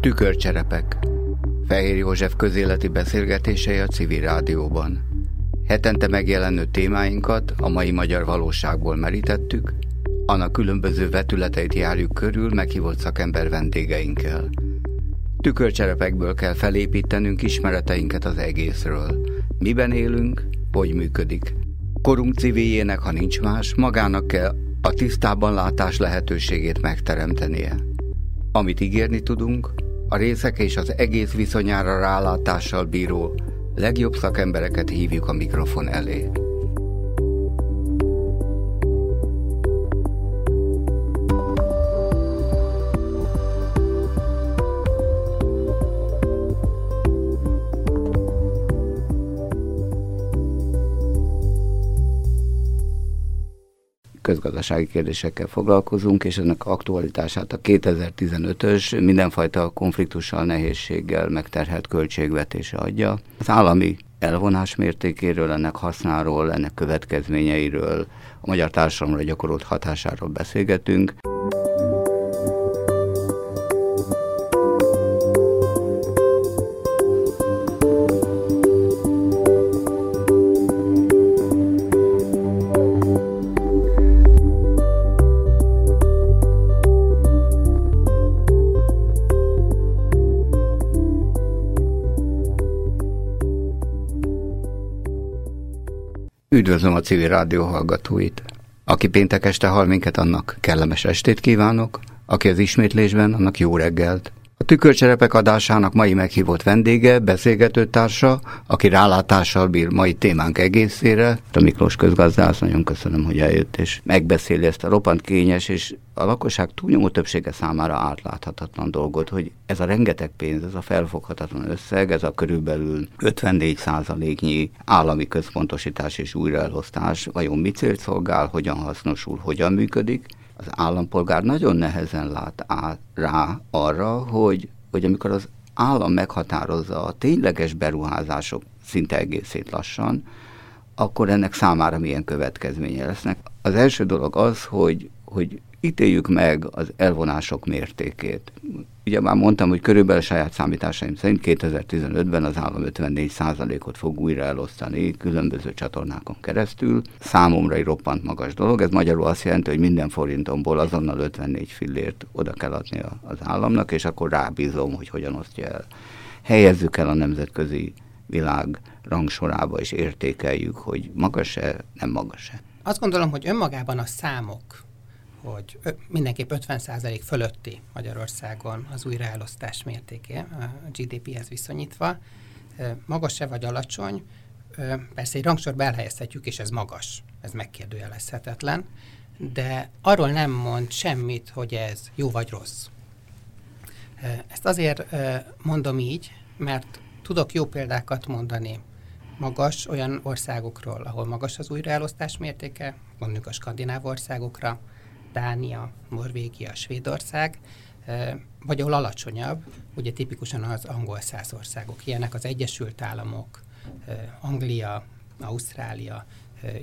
Tükörcserepek Fehér József közéleti beszélgetései a civil rádióban. Hetente megjelenő témáinkat a mai magyar valóságból merítettük, annak különböző vetületeit járjuk körül meghívott szakember vendégeinkkel. Tükörcserepekből kell felépítenünk ismereteinket az egészről. Miben élünk, hogy működik. Korunk civiljének, ha nincs más, magának kell a tisztában látás lehetőségét megteremtenie. Amit ígérni tudunk, a részek és az egész viszonyára rálátással bíró legjobb szakembereket hívjuk a mikrofon elé. Közgazdasági kérdésekkel foglalkozunk, és ennek aktualitását a 2015-ös mindenfajta konfliktussal, nehézséggel megterhelt költségvetése adja. Az állami elvonás mértékéről, ennek hasznáról, ennek következményeiről, a magyar társadalomra gyakorolt hatásáról beszélgetünk. Üdvözlöm a civil rádió hallgatóit. Aki péntek este hall minket, annak kellemes estét kívánok, aki az ismétlésben, annak jó reggelt. A tükörcserepek adásának mai meghívott vendége, beszélgetőtársa, aki rálátással bír mai témánk egészére. A Miklós közgazdász, nagyon köszönöm, hogy eljött és megbeszéli ezt a roppant kényes és a lakosság túlnyomó többsége számára átláthatatlan dolgot, hogy ez a rengeteg pénz, ez a felfoghatatlan összeg, ez a körülbelül 54 százaléknyi állami központosítás és újraelosztás vajon mi célt szolgál, hogyan hasznosul, hogyan működik, az állampolgár nagyon nehezen lát át rá arra, hogy, hogy amikor az állam meghatározza a tényleges beruházások szinte egészét lassan, akkor ennek számára milyen következménye lesznek. Az első dolog az, hogy, hogy ítéljük meg az elvonások mértékét. Ugye már mondtam, hogy körülbelül a saját számításaim szerint 2015-ben az állam 54%-ot fog újra elosztani különböző csatornákon keresztül. Számomra egy roppant magas dolog, ez magyarul azt jelenti, hogy minden forintomból azonnal 54 fillért oda kell adni az államnak, és akkor rábízom, hogy hogyan osztja el. Helyezzük el a nemzetközi világ rangsorába, és értékeljük, hogy magas-e, nem magas-e. Azt gondolom, hogy önmagában a számok hogy mindenképp 50% fölötti Magyarországon az újraelosztás mértéke a GDP-hez viszonyítva. Magas-e vagy alacsony? Persze egy rangsorba elhelyezhetjük, és ez magas, ez megkérdőjelezhetetlen, de arról nem mond semmit, hogy ez jó vagy rossz. Ezt azért mondom így, mert tudok jó példákat mondani magas olyan országokról, ahol magas az újraelosztás mértéke, mondjuk a skandináv országokra, Dánia, Norvégia, Svédország, vagy ahol alacsonyabb, ugye tipikusan az angol száz országok, ilyenek az Egyesült Államok, Anglia, Ausztrália,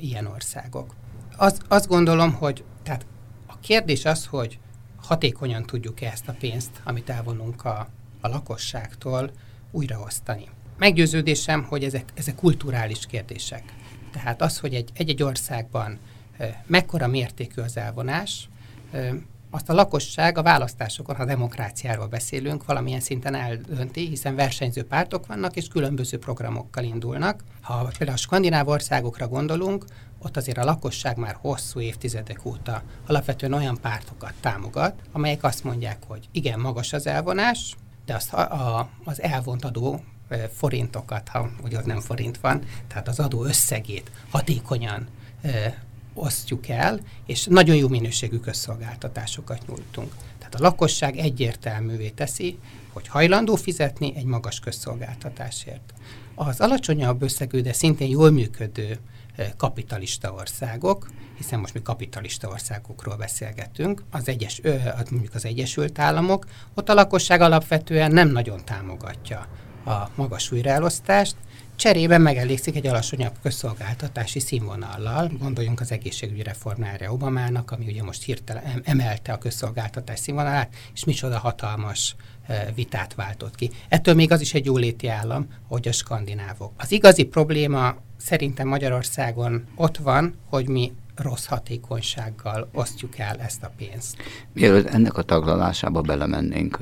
ilyen országok. Az, azt gondolom, hogy tehát a kérdés az, hogy hatékonyan tudjuk-e ezt a pénzt, amit elvonunk a, a lakosságtól, újraosztani. Meggyőződésem, hogy ezek, ezek kulturális kérdések. Tehát az, hogy egy, egy-egy országban mekkora mértékű az elvonás, azt a lakosság a választásokon, ha demokráciáról beszélünk, valamilyen szinten eldönti, hiszen versenyző pártok vannak, és különböző programokkal indulnak. Ha például a skandináv országokra gondolunk, ott azért a lakosság már hosszú évtizedek óta alapvetően olyan pártokat támogat, amelyek azt mondják, hogy igen, magas az elvonás, de azt a, az elvont adó forintokat, ha ugye ott nem forint van, tehát az adó összegét hatékonyan osztjuk el, és nagyon jó minőségű közszolgáltatásokat nyújtunk. Tehát a lakosság egyértelművé teszi, hogy hajlandó fizetni egy magas közszolgáltatásért. Az alacsonyabb összegű, de szintén jól működő kapitalista országok, hiszen most mi kapitalista országokról beszélgetünk, az, egyes, mondjuk az Egyesült Államok, ott a lakosság alapvetően nem nagyon támogatja a magas újraelosztást, Cserében megelégszik egy alacsonyabb közszolgáltatási színvonallal. Gondoljunk az egészségügyi reformnára Obamának, ami ugye most hirtelen emelte a közszolgáltatás színvonalát, és micsoda hatalmas vitát váltott ki. Ettől még az is egy jóléti állam, hogy a skandinávok. Az igazi probléma szerintem Magyarországon ott van, hogy mi rossz hatékonysággal osztjuk el ezt a pénzt. Mielőtt ennek a taglalásába belemennénk,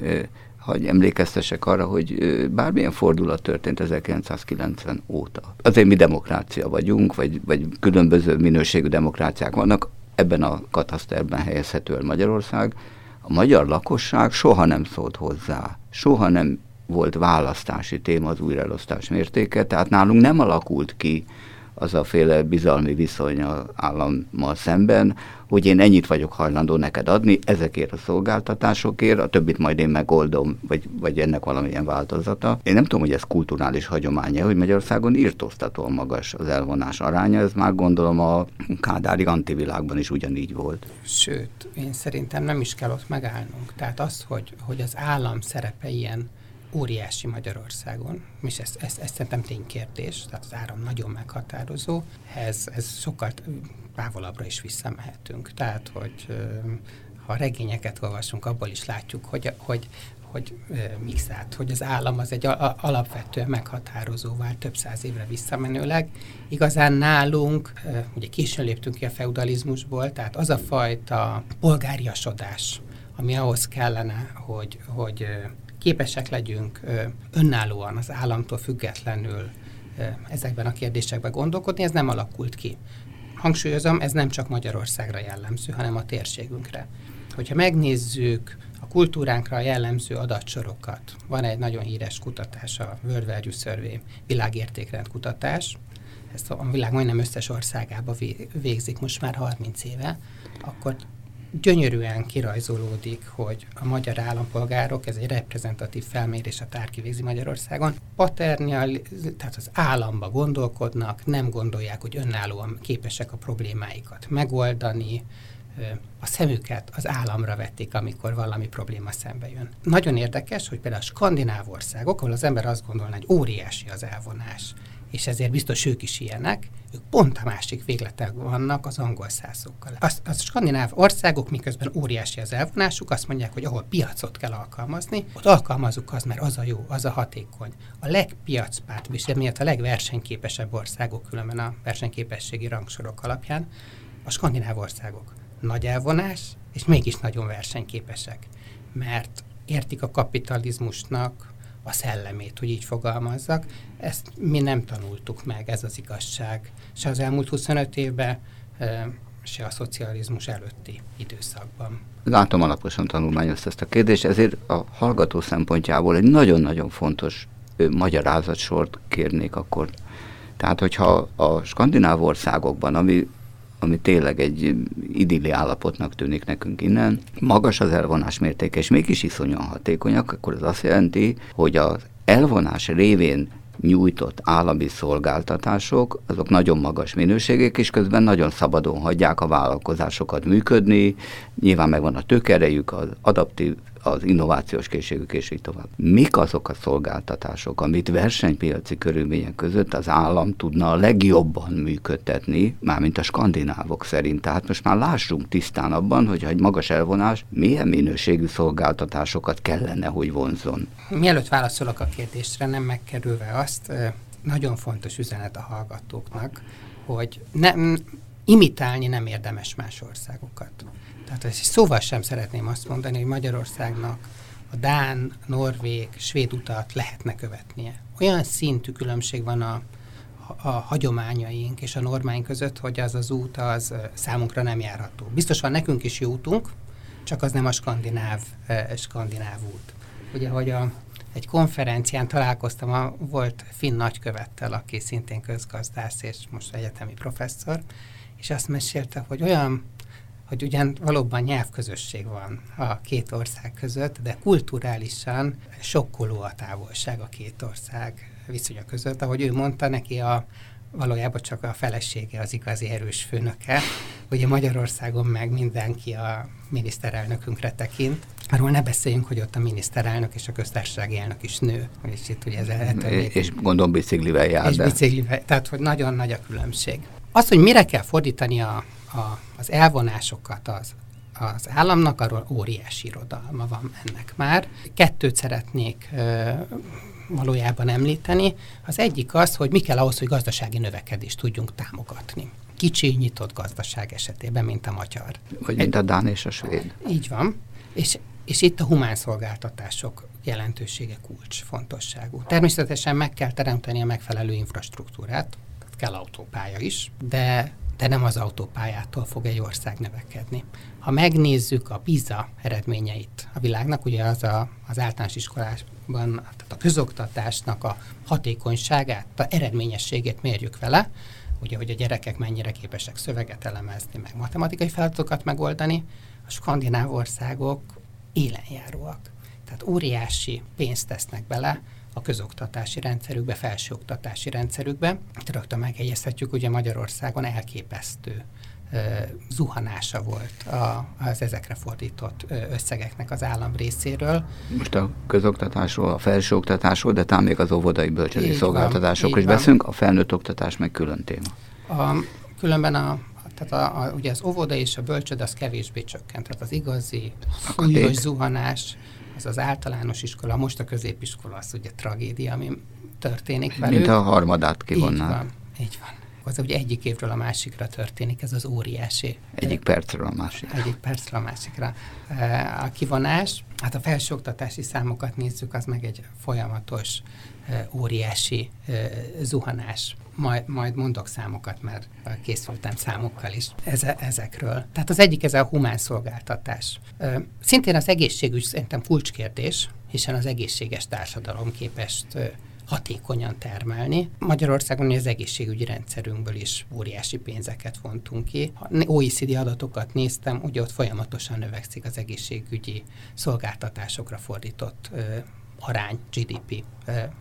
hogy emlékeztesek arra, hogy bármilyen fordulat történt 1990 óta. Azért mi demokrácia vagyunk, vagy, vagy különböző minőségű demokráciák vannak, ebben a kataszterben helyezhető el Magyarország. A magyar lakosság soha nem szólt hozzá, soha nem volt választási téma az újraelosztás mértéke, tehát nálunk nem alakult ki az a féle bizalmi viszony az állammal szemben, hogy én ennyit vagyok hajlandó neked adni, ezekért a szolgáltatásokért, a többit majd én megoldom, vagy, vagy ennek valamilyen változata. Én nem tudom, hogy ez kulturális hagyománya, hogy Magyarországon írtóztatóan magas az elvonás aránya, ez már gondolom a kádári antivilágban is ugyanígy volt. Sőt, én szerintem nem is kell ott megállnunk. Tehát az, hogy, hogy az állam szerepe ilyen óriási Magyarországon, és ez, ez, ez szerintem ténykérdés, tehát az áram nagyon meghatározó, ez, ez sokkal távolabbra is visszamehetünk. Tehát, hogy ha regényeket olvasunk, abból is látjuk, hogy, hogy, hogy mixát, hogy az állam az egy alapvetően meghatározó vált több száz évre visszamenőleg. Igazán nálunk, ugye későn léptünk ki a feudalizmusból, tehát az a fajta polgáriasodás, ami ahhoz kellene, hogy, hogy képesek legyünk önállóan az államtól függetlenül ezekben a kérdésekben gondolkodni, ez nem alakult ki. Hangsúlyozom, ez nem csak Magyarországra jellemző, hanem a térségünkre. Hogyha megnézzük a kultúránkra jellemző adatsorokat, van egy nagyon híres kutatás, a World Value Survey, világértékrend kutatás, ezt a világ majdnem összes országába végzik most már 30 éve, akkor gyönyörűen kirajzolódik, hogy a magyar állampolgárok, ez egy reprezentatív felmérés a tárki végzi Magyarországon, paternial, tehát az államba gondolkodnak, nem gondolják, hogy önállóan képesek a problémáikat megoldani, a szemüket az államra vették, amikor valami probléma szembe jön. Nagyon érdekes, hogy például a skandináv országok, ahol az ember azt gondolná, hogy óriási az elvonás, és ezért biztos ők is ilyenek, ők pont a másik végletek vannak az angol százokkal. Az, az skandináv országok, miközben óriási az elvonásuk, azt mondják, hogy ahol piacot kell alkalmazni, ott alkalmazunk az, mert az a jó, az a hatékony. A legpiacpárt, és emiatt a legversenyképesebb országok, különben a versenyképességi rangsorok alapján, a skandináv országok. Nagy elvonás, és mégis nagyon versenyképesek. Mert értik a kapitalizmusnak a szellemét, hogy így fogalmazzak. Ezt mi nem tanultuk meg, ez az igazság. Se az elmúlt 25 évben, se a szocializmus előtti időszakban. Látom, alaposan tanulmányozta ezt a kérdést, ezért a hallgató szempontjából egy nagyon-nagyon fontos magyarázatsort kérnék akkor. Tehát, hogyha a skandináv országokban, ami ami tényleg egy idilli állapotnak tűnik nekünk innen. Magas az elvonás mértéke, és mégis iszonyan hatékonyak, akkor az azt jelenti, hogy az elvonás révén nyújtott állami szolgáltatások, azok nagyon magas minőségek, és közben nagyon szabadon hagyják a vállalkozásokat működni, nyilván megvan a tökerejük, az adaptív az innovációs készségük, és így tovább. Mik azok a szolgáltatások, amit versenypiaci körülmények között az állam tudna a legjobban működtetni, mármint a skandinávok szerint. Tehát most már lássunk tisztán abban, hogy egy magas elvonás milyen minőségű szolgáltatásokat kellene, hogy vonzon. Mielőtt válaszolok a kérdésre, nem megkerülve azt, nagyon fontos üzenet a hallgatóknak, hogy nem, imitálni nem érdemes más országokat. Tehát ezt szóval sem szeretném azt mondani, hogy Magyarországnak a Dán, Norvég, Svéd utat lehetne követnie. Olyan szintű különbség van a, a hagyományaink és a normáink között, hogy az az út az számunkra nem járható. Biztos van nekünk is jó útunk, csak az nem a skandináv, eh, skandináv út. Ugye, hogy a, egy konferencián találkoztam, a, volt finn nagykövettel, aki szintén közgazdász és most egyetemi professzor, és azt mesélte, hogy olyan hogy ugyan valóban nyelvközösség van a két ország között, de kulturálisan sokkoló a távolság a két ország viszonya között. Ahogy ő mondta, neki a, valójában csak a felesége az igazi erős főnöke. Ugye Magyarországon meg mindenki a miniszterelnökünkre tekint. Arról ne beszéljünk, hogy ott a miniszterelnök és a köztársasági elnök is nő. És itt ugye ez és, és gondolom biciklivel jár. És biciklivel, tehát hogy nagyon nagy a különbség. Az, hogy mire kell fordítani a, a, az elvonásokat az, az államnak, arról óriási irodalma van ennek már. Kettőt szeretnék ö, valójában említeni. Az egyik az, hogy mi kell ahhoz, hogy gazdasági növekedést tudjunk támogatni. Kicsi, nyitott gazdaság esetében, mint a magyar. Vagy mint a Dán és a svéd. Így van. És, és itt a humán szolgáltatások jelentősége kulcs fontosságú. Természetesen meg kell teremteni a megfelelő infrastruktúrát, kell autópálya is, de de nem az autópályától fog egy ország növekedni. Ha megnézzük a PISA eredményeit a világnak, ugye az a, az általános iskolásban, tehát a közoktatásnak a hatékonyságát, a eredményességét mérjük vele, ugye, hogy a gyerekek mennyire képesek szöveget elemezni, meg matematikai feladatokat megoldani, a skandináv országok élenjáróak. Tehát óriási pénzt tesznek bele a közoktatási rendszerükbe, felsőoktatási rendszerükbe. Rögtön megjegyezhetjük, ugye Magyarországon elképesztő zuhanása volt a, az ezekre fordított összegeknek az állam részéről. Most a közoktatásról, a felsőoktatásról, de talán még az óvodai bölcsödi szolgáltatásokról is beszélünk, a felnőtt oktatás meg külön téma. A, különben a, tehát a, a, ugye az óvoda és a bölcsöd az kevésbé csökkent, tehát az igazi súlyos zuhanás, az az általános iskola, most a középiskola az ugye tragédia, ami történik velük. Mint a harmadát kivonnák. Így van, így van. Az ugye egyik évről a másikra történik, ez az óriási. Egyik percről a másikra. Egyik percről a másikra. A kivonás, hát a felsőoktatási számokat nézzük, az meg egy folyamatos, óriási zuhanás majd, majd mondok számokat, mert készültem számokkal is eze, ezekről. Tehát az egyik ez a humán szolgáltatás. Szintén az egészségügy szerintem kulcskérdés, hiszen az egészséges társadalom képest hatékonyan termelni. Magyarországon az egészségügyi rendszerünkből is óriási pénzeket vontunk ki. Ha OECD adatokat néztem, ugye ott folyamatosan növekszik az egészségügyi szolgáltatásokra fordított arány, GDP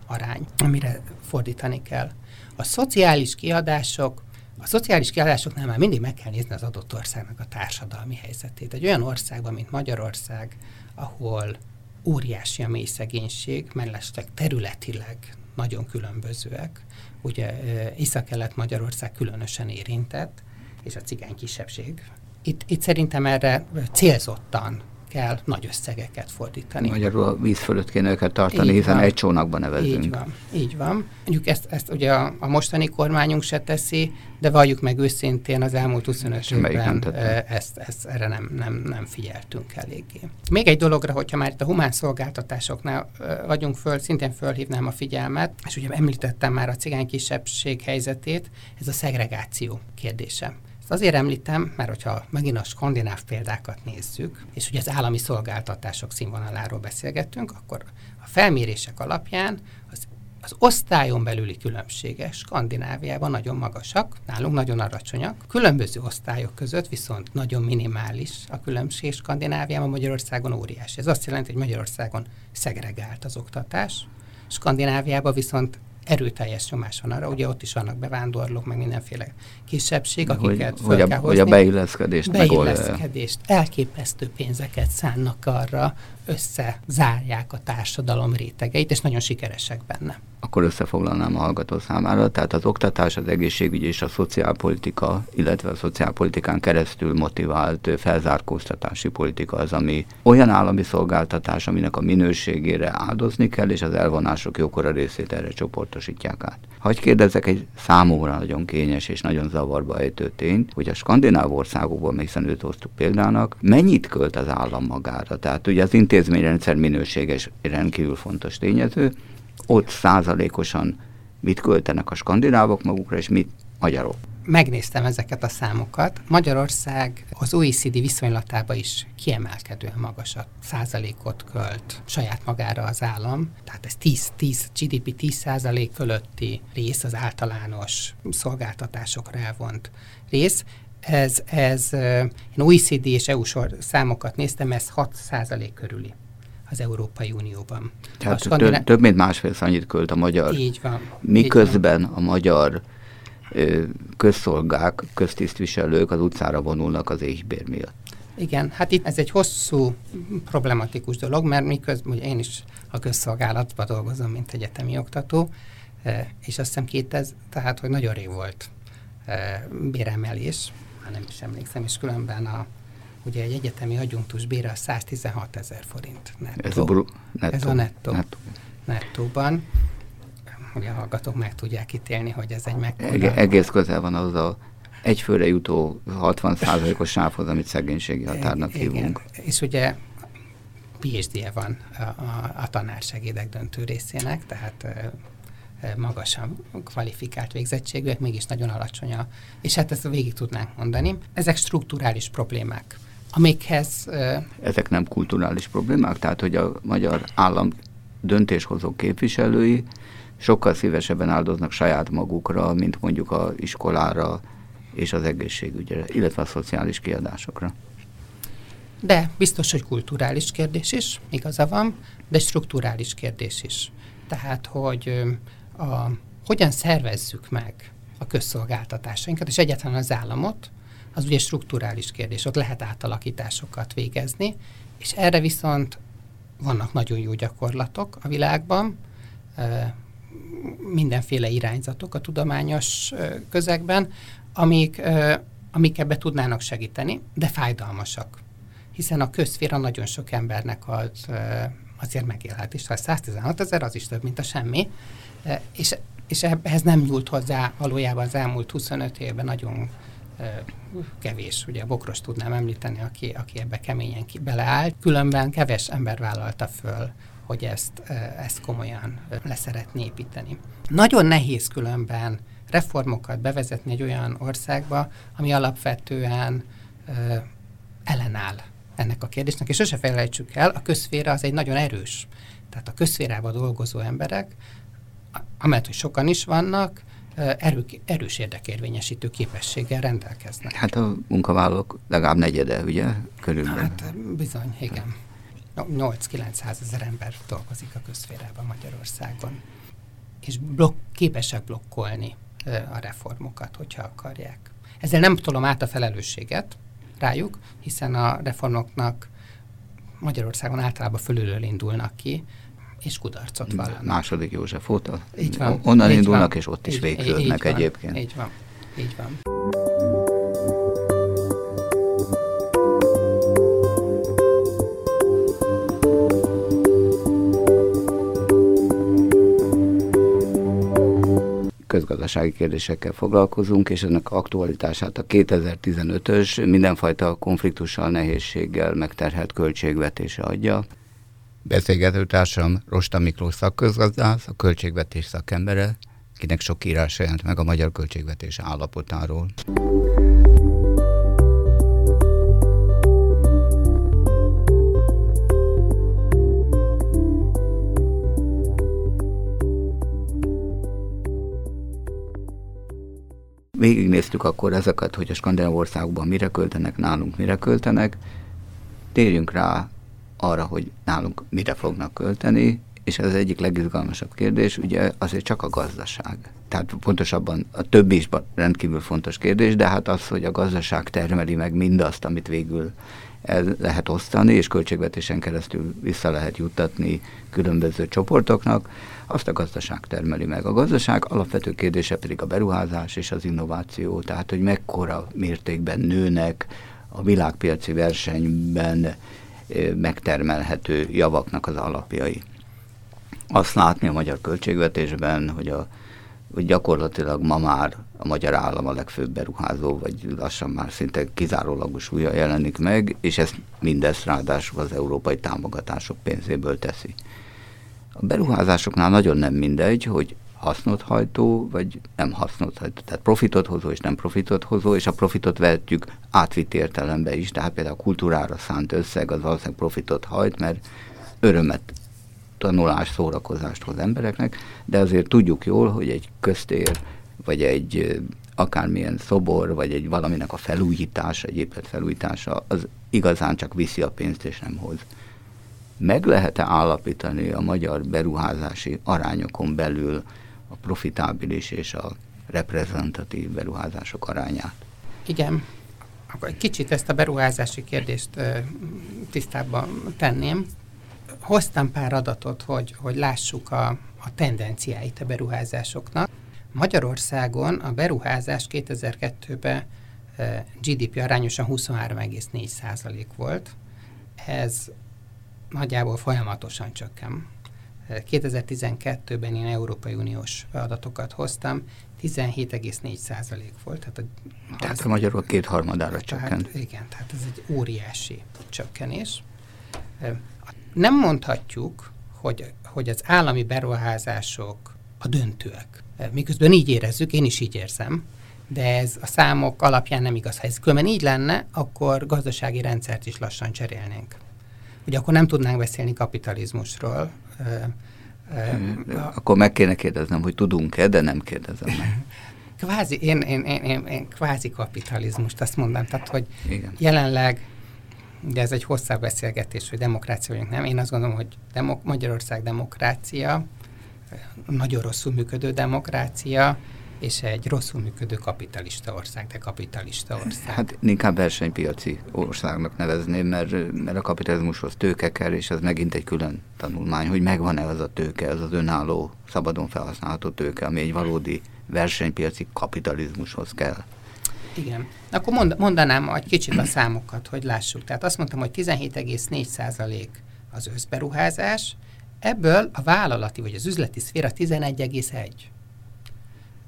arány, amire fordítani kell. A szociális kiadások, a szociális kiadásoknál már mindig meg kell nézni az adott országnak a társadalmi helyzetét. Egy olyan országban, mint Magyarország, ahol óriási a mély szegénység, mellesleg területileg nagyon különbözőek. Ugye Észak-Kelet Magyarország különösen érintett, és a cigány kisebbség. Itt, itt szerintem erre célzottan kell nagy összegeket fordítani. Magyarul a víz fölött kéne őket tartani, így hiszen van. egy csónakban nevezünk. Így van, így van. Mondjuk ezt, ezt ugye a, a mostani kormányunk se teszi, de valljuk meg őszintén az elmúlt 25 évben ezt, ezt, erre nem, nem, nem figyeltünk eléggé. Még egy dologra, hogyha már itt a humán szolgáltatásoknál vagyunk föl, szintén fölhívnám a figyelmet, és ugye említettem már a cigány kisebbség helyzetét, ez a szegregáció kérdése. Azért említem, mert hogyha megint a skandináv példákat nézzük, és ugye az állami szolgáltatások színvonaláról beszélgettünk, akkor a felmérések alapján az az osztályon belüli különbségek Skandináviában nagyon magasak, nálunk nagyon alacsonyak. Különböző osztályok között viszont nagyon minimális a különbség Skandináviában, Magyarországon óriási. Ez azt jelenti, hogy Magyarországon szegregált az oktatás, Skandináviában viszont erőteljes nyomás van arra, ugye ott is vannak bevándorlók, meg mindenféle kisebbség, akiket hogy, hogy, a, hogy a beilleszkedést Beilleszkedést, elképesztő pénzeket szánnak arra, összezárják a társadalom rétegeit, és nagyon sikeresek benne. Akkor összefoglalnám a hallgató számára, tehát az oktatás, az egészségügy és a szociálpolitika, illetve a szociálpolitikán keresztül motivált felzárkóztatási politika az, ami olyan állami szolgáltatás, aminek a minőségére áldozni kell, és az elvonások jókora részét erre csoportosítják át. Hagy kérdezzek egy számomra nagyon kényes és nagyon zavarba ejtő tényt, hogy a skandináv országokban, hiszen őt hoztuk példának, mennyit költ az állam magára? Tehát ugye az intézményrendszer minőséges rendkívül fontos tényező, ott százalékosan mit költenek a skandinávok magukra, és mit magyarok. Megnéztem ezeket a számokat. Magyarország az OECD viszonylatában is kiemelkedően magasat százalékot költ saját magára az állam. Tehát ez 10, 10 GDP 10 százalék fölötti rész az általános szolgáltatásokra elvont rész. Ez, ez én OECD és EU számokat néztem, ez 6 százalék körüli az Európai Unióban. Tehát a skandina... több mint másfél annyit költ a magyar. Így van. Miközben így van. a magyar közszolgák, köztisztviselők az utcára vonulnak az éhbér miatt. Igen, hát itt ez egy hosszú, problematikus dolog, mert miközben ugye én is a közszolgálatban dolgozom, mint egyetemi oktató, és azt hiszem 2000, tehát hogy nagyon rég volt béremelés, ha nem is emlékszem, és különben a, ugye egy egyetemi adjunktus bére a 116 ezer forint nettó. Ez a, bru- nettó. Ez a nettó. nettó. Nettóban. Ugye a hallgatók meg tudják ítélni, hogy ez egy mekkora... Eg- egész közel van az a egyfőre jutó 60%-os sávhoz, amit szegénységi határnak igen, hívunk. És ugye PhD-je van a, a, a tanársegédek döntő részének, tehát magasan kvalifikált végzettségűek, mégis nagyon alacsony a, és hát ezt végig tudnánk mondani. Ezek strukturális problémák, amikhez... Ezek nem kulturális problémák, tehát hogy a magyar állam döntéshozó képviselői sokkal szívesebben áldoznak saját magukra, mint mondjuk a iskolára és az egészségügyre, illetve a szociális kiadásokra. De biztos, hogy kulturális kérdés is, igaza van, de strukturális kérdés is. Tehát, hogy a, hogyan szervezzük meg a közszolgáltatásainkat, és egyáltalán az államot, az ugye strukturális kérdés, ott lehet átalakításokat végezni, és erre viszont vannak nagyon jó gyakorlatok a világban, mindenféle irányzatok a tudományos közegben, amik, amik ebbe tudnának segíteni, de fájdalmasak. Hiszen a közféra nagyon sok embernek az, azért megélhet, Ha 116 ezer, az is több, mint a semmi. És, és ehhez nem nyúlt hozzá valójában az elmúlt 25 évben nagyon kevés. Ugye a Bokros tudnám említeni, aki, aki ebbe keményen beleállt. Különben keves ember vállalta föl, hogy ezt, ezt komolyan leszeretné építeni. Nagyon nehéz különben reformokat bevezetni egy olyan országba, ami alapvetően ellenáll ennek a kérdésnek, és sose felejtsük el, a közféra az egy nagyon erős. Tehát a közférában dolgozó emberek, amellett, hogy sokan is vannak, erő, erős érdekérvényesítő képességgel rendelkeznek. Hát a munkavállalók legalább negyede, ugye, körülbelül. Hát bizony, igen. 8-900 ezer ember dolgozik a közférában Magyarországon. És blokk, képesek blokkolni a reformokat, hogyha akarják. Ezzel nem tolom át a felelősséget rájuk, hiszen a reformoknak Magyarországon általában fölülről indulnak ki, és kudarcot vallanak. Második József óta. Így van. Onnan így indulnak, van. és ott is végződnek egyébként. Így van. Így van. Közgazdasági kérdésekkel foglalkozunk, és ennek aktualitását a 2015-ös mindenfajta konfliktussal, nehézséggel megterhelt költségvetése adja. Beszélgetőtársam Rosta Miklós szakközgazdász, a költségvetés szakembere, akinek sok írás jelent meg a magyar költségvetés állapotáról. Végignéztük akkor ezeket, hogy a skandináv országokban mire költenek, nálunk mire költenek, térjünk rá arra, hogy nálunk mire fognak költeni, és ez az egyik legizgalmasabb kérdés, ugye azért csak a gazdaság. Tehát pontosabban a többi is rendkívül fontos kérdés, de hát az, hogy a gazdaság termeli meg mindazt, amit végül el lehet osztani, és költségvetésen keresztül vissza lehet juttatni különböző csoportoknak, azt a gazdaság termeli meg. A gazdaság alapvető kérdése pedig a beruházás és az innováció, tehát hogy mekkora mértékben nőnek a világpiaci versenyben megtermelhető javaknak az alapjai. Azt látni a magyar költségvetésben, hogy, a, hogy gyakorlatilag ma már a magyar állam a legfőbb beruházó, vagy lassan már szinte kizárólagos újra jelenik meg, és ezt mindezt ráadásul az európai támogatások pénzéből teszi. A beruházásoknál nagyon nem mindegy, hogy hasznot hajtó, vagy nem hasznot hajtó. Tehát profitot hozó és nem profitot hozó, és a profitot vehetjük átvitt értelembe is, tehát például a kultúrára szánt összeg az valószínűleg profitot hajt, mert örömet, tanulás, szórakozást hoz embereknek, de azért tudjuk jól, hogy egy köztér, vagy egy akármilyen szobor, vagy egy valaminek a felújítása, egy épület felújítása, az igazán csak viszi a pénzt, és nem hoz meg lehet-e állapítani a magyar beruházási arányokon belül a profitábilis és a reprezentatív beruházások arányát. Igen, akkor egy kicsit ezt a beruházási kérdést tisztábban tenném. Hoztam pár adatot, hogy, hogy lássuk a, a tendenciáit a beruházásoknak. Magyarországon a beruházás 2002-ben GDP arányosan 23,4% volt. Ez nagyjából folyamatosan csökken. 2012-ben én Európai Uniós adatokat hoztam, 17,4 százalék volt. Tehát a, tehát a magyarok kétharmadára csökkent. Tehát, igen, tehát ez egy óriási csökkenés. Nem mondhatjuk, hogy, hogy az állami beruházások a döntőek. Miközben így érezzük, én is így érzem, de ez a számok alapján nem igaz. Ha ez különben így lenne, akkor gazdasági rendszert is lassan cserélnénk. Ugye akkor nem tudnánk beszélni kapitalizmusról. Akkor meg kéne kérdeznem, hogy tudunk-e, de nem kérdezem meg. Kvázi, én, én, én, én, én kvázi kapitalizmust azt mondom, tehát hogy Igen. jelenleg, de ez egy hosszabb beszélgetés, hogy demokrácia vagyunk, nem? Én azt gondolom, hogy demok- Magyarország demokrácia, nagyon rosszul működő demokrácia, és egy rosszul működő kapitalista ország, de kapitalista ország. Hát inkább versenypiaci országnak nevezném, mert, mert a kapitalizmushoz tőke kell, és ez megint egy külön tanulmány, hogy megvan-e az a tőke, az az önálló, szabadon felhasználható tőke, ami egy valódi versenypiaci kapitalizmushoz kell. Igen. Akkor mond, mondanám egy kicsit a számokat, hogy lássuk. Tehát azt mondtam, hogy 17,4% az összberuházás, ebből a vállalati vagy az üzleti szféra 11,1.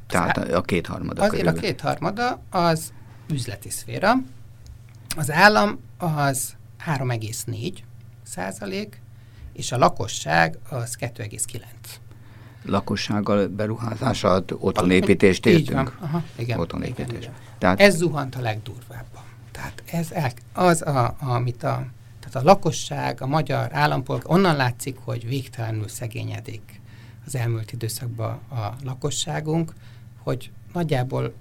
Tehát a kétharmada Azért körül. a kétharmada az üzleti szféra, az állam az 3,4 százalék, és a lakosság az 2,9. Lakossággal beruházását, otthonépítést értünk? Aha, igen, otthonépítés. Igen, igen. Tehát, ez zuhant a legdurvábban. Tehát ez el, az, a, amit a, tehát a lakosság, a magyar állampolgár, onnan látszik, hogy végtelenül szegényedik az elmúlt időszakban a lakosságunk, hogy nagyjából,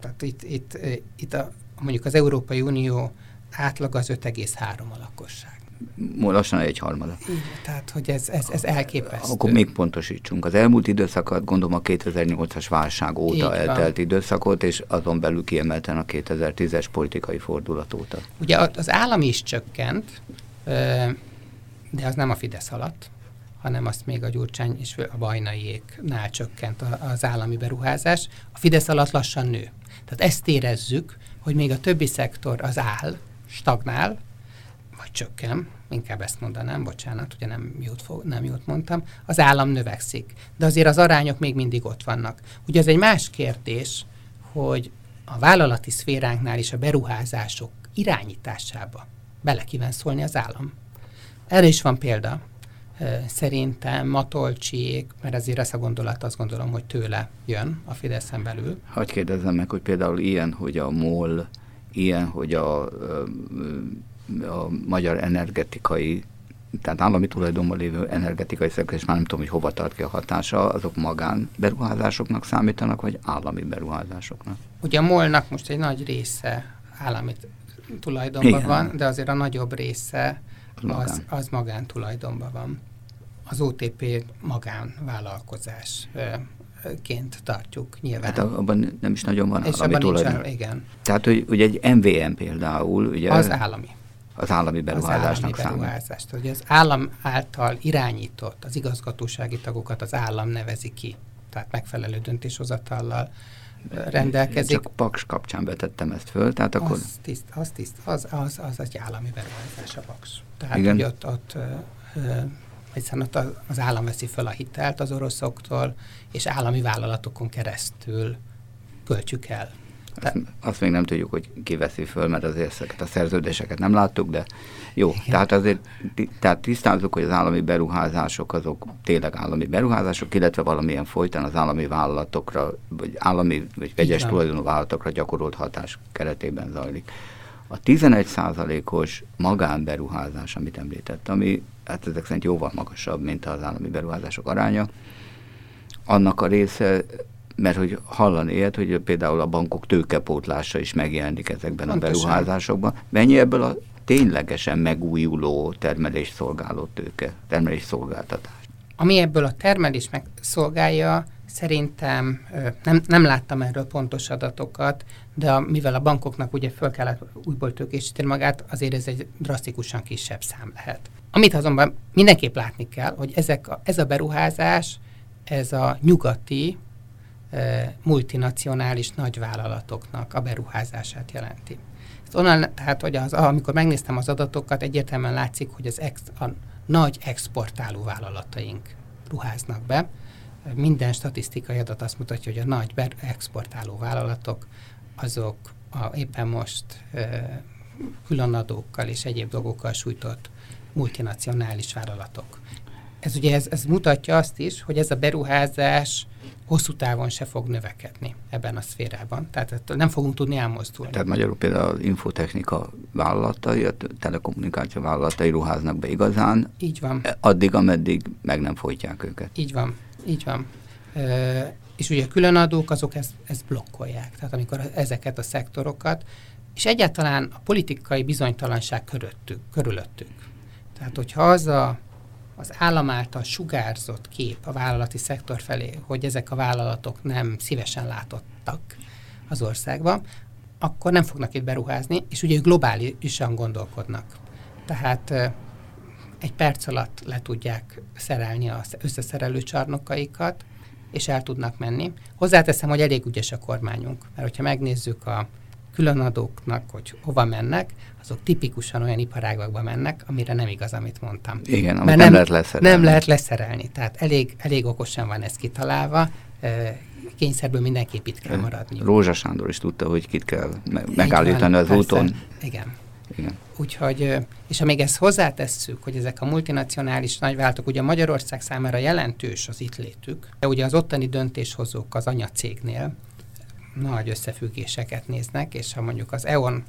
tehát itt, itt, itt a, mondjuk az Európai Unió átlag az 5,3 a lakosság. Lassan egy harmada. Igen, tehát, hogy ez, ez, ez elképesztő. Akkor még pontosítsunk. Az elmúlt időszakot, gondolom a 2008-as válság óta eltelt időszakot, és azon belül kiemelten a 2010-es politikai fordulat óta. Ugye az állami is csökkent, de az nem a Fidesz alatt, hanem azt még a Gyurcsány és a Bajnaiéknál csökkent az állami beruházás. A Fidesz alatt lassan nő. Tehát ezt érezzük, hogy még a többi szektor az áll, stagnál, vagy csökken, inkább ezt mondanám, bocsánat, ugye nem jót, fog, nem jót mondtam, az állam növekszik. De azért az arányok még mindig ott vannak. Ugye ez egy más kérdés, hogy a vállalati szféránknál is a beruházások irányításába bele kíván szólni az állam. Erre is van példa szerintem Matolcsiék, mert azért ez a gondolat azt gondolom, hogy tőle jön a Fideszen belül. Hogy kérdezzem meg, hogy például ilyen, hogy a MOL, ilyen, hogy a, a magyar energetikai tehát állami tulajdonban lévő energetikai szektor, és már nem tudom, hogy hova tart ki a hatása, azok magán beruházásoknak számítanak, vagy állami beruházásoknak? Ugye a molnak most egy nagy része állami tulajdonban Igen. van, de azért a nagyobb része az, az magántulajdonban van az OTP magánvállalkozás ként tartjuk nyilván. Hát abban nem is nagyon van És állami tulajdon. Igen. Tehát, hogy ugye egy MVM például... Ugye az állami. Az állami beruházásnak az állami beruházást. Hogy az állam által irányított, az igazgatósági tagokat az állam nevezi ki. Tehát megfelelő döntéshozatallal rendelkezik. Csak Paks kapcsán vetettem ezt föl, tehát akkor... Az, tiszt, az, tiszt, az, az, az egy állami beruházás a Paks. Tehát, Igen. hogy ott, ott ö, hiszen ott az állam veszi fel a hitelt az oroszoktól, és állami vállalatokon keresztül költjük el. Azt, azt még nem tudjuk, hogy ki veszi föl, mert azért ezeket a szerződéseket nem láttuk, de jó. Igen. Tehát azért tehát tisztázzuk, hogy az állami beruházások azok tényleg állami beruházások, illetve valamilyen folyton az állami vállalatokra, vagy állami vagy vegyes tulajdonú vállalatokra gyakorolt hatás keretében zajlik. A 11 os magánberuházás, amit említett, ami hát ezek szerint jóval magasabb, mint az állami beruházások aránya. Annak a része, mert hogy hallani ilyet, hogy például a bankok tőkepótlása is megjelenik ezekben Pontosan. a beruházásokban. Mennyi ebből a ténylegesen megújuló termelés szolgáló tőke, termelés szolgáltatás? Ami ebből a termelés meg szolgálja, Szerintem nem, nem láttam erről pontos adatokat, de a, mivel a bankoknak ugye föl kellett újból tőkésíteni magát, azért ez egy drasztikusan kisebb szám lehet. Amit azonban mindenképp látni kell, hogy ezek a, ez a beruházás, ez a nyugati e, multinacionális nagyvállalatoknak a beruházását jelenti. Ez onnan, tehát, hogy az, amikor megnéztem az adatokat, egyértelműen látszik, hogy az ex, a nagy exportáló vállalataink ruháznak be, minden statisztikai adat azt mutatja, hogy a nagy exportáló vállalatok azok a, éppen most e, különadókkal és egyéb dolgokkal sújtott multinacionális vállalatok. Ez ugye ez, ez mutatja azt is, hogy ez a beruházás hosszú távon se fog növekedni ebben a szférában. Tehát nem fogunk tudni elmozdulni. Tehát magyarul például az infotechnika vállalatai, a telekommunikáció vállalatai ruháznak be igazán. Így van. Addig, ameddig meg nem folytják őket. Így van. Így van. E, és ugye különadók azok ezt, ezt blokkolják. Tehát amikor ezeket a szektorokat, és egyáltalán a politikai bizonytalanság köröttük, körülöttük. Tehát, hogyha az a, az állam által sugárzott kép a vállalati szektor felé, hogy ezek a vállalatok nem szívesen látottak az országban, akkor nem fognak itt beruházni, és ugye globálisan gondolkodnak. Tehát egy perc alatt le tudják szerelni az összeszerelő csarnokaikat, és el tudnak menni. Hozzáteszem, hogy elég ügyes a kormányunk, mert hogyha megnézzük a különadóknak, hogy hova mennek, azok tipikusan olyan iparágakba mennek, amire nem igaz, amit mondtam. Igen, amit nem, nem lehet leszerelni. Nem lehet leszerelni. Tehát elég, elég okosan van ez kitalálva, kényszerből mindenképp itt kell maradni. Rózsa Sándor is tudta, hogy kit kell megállítani az persze. úton. Igen. Igen. Úgyhogy, és ha még ezt hozzátesszük, hogy ezek a multinacionális nagyvállalatok, ugye Magyarország számára jelentős az itt létük, de ugye az ottani döntéshozók az anyacégnél nagy összefüggéseket néznek, és ha mondjuk az EON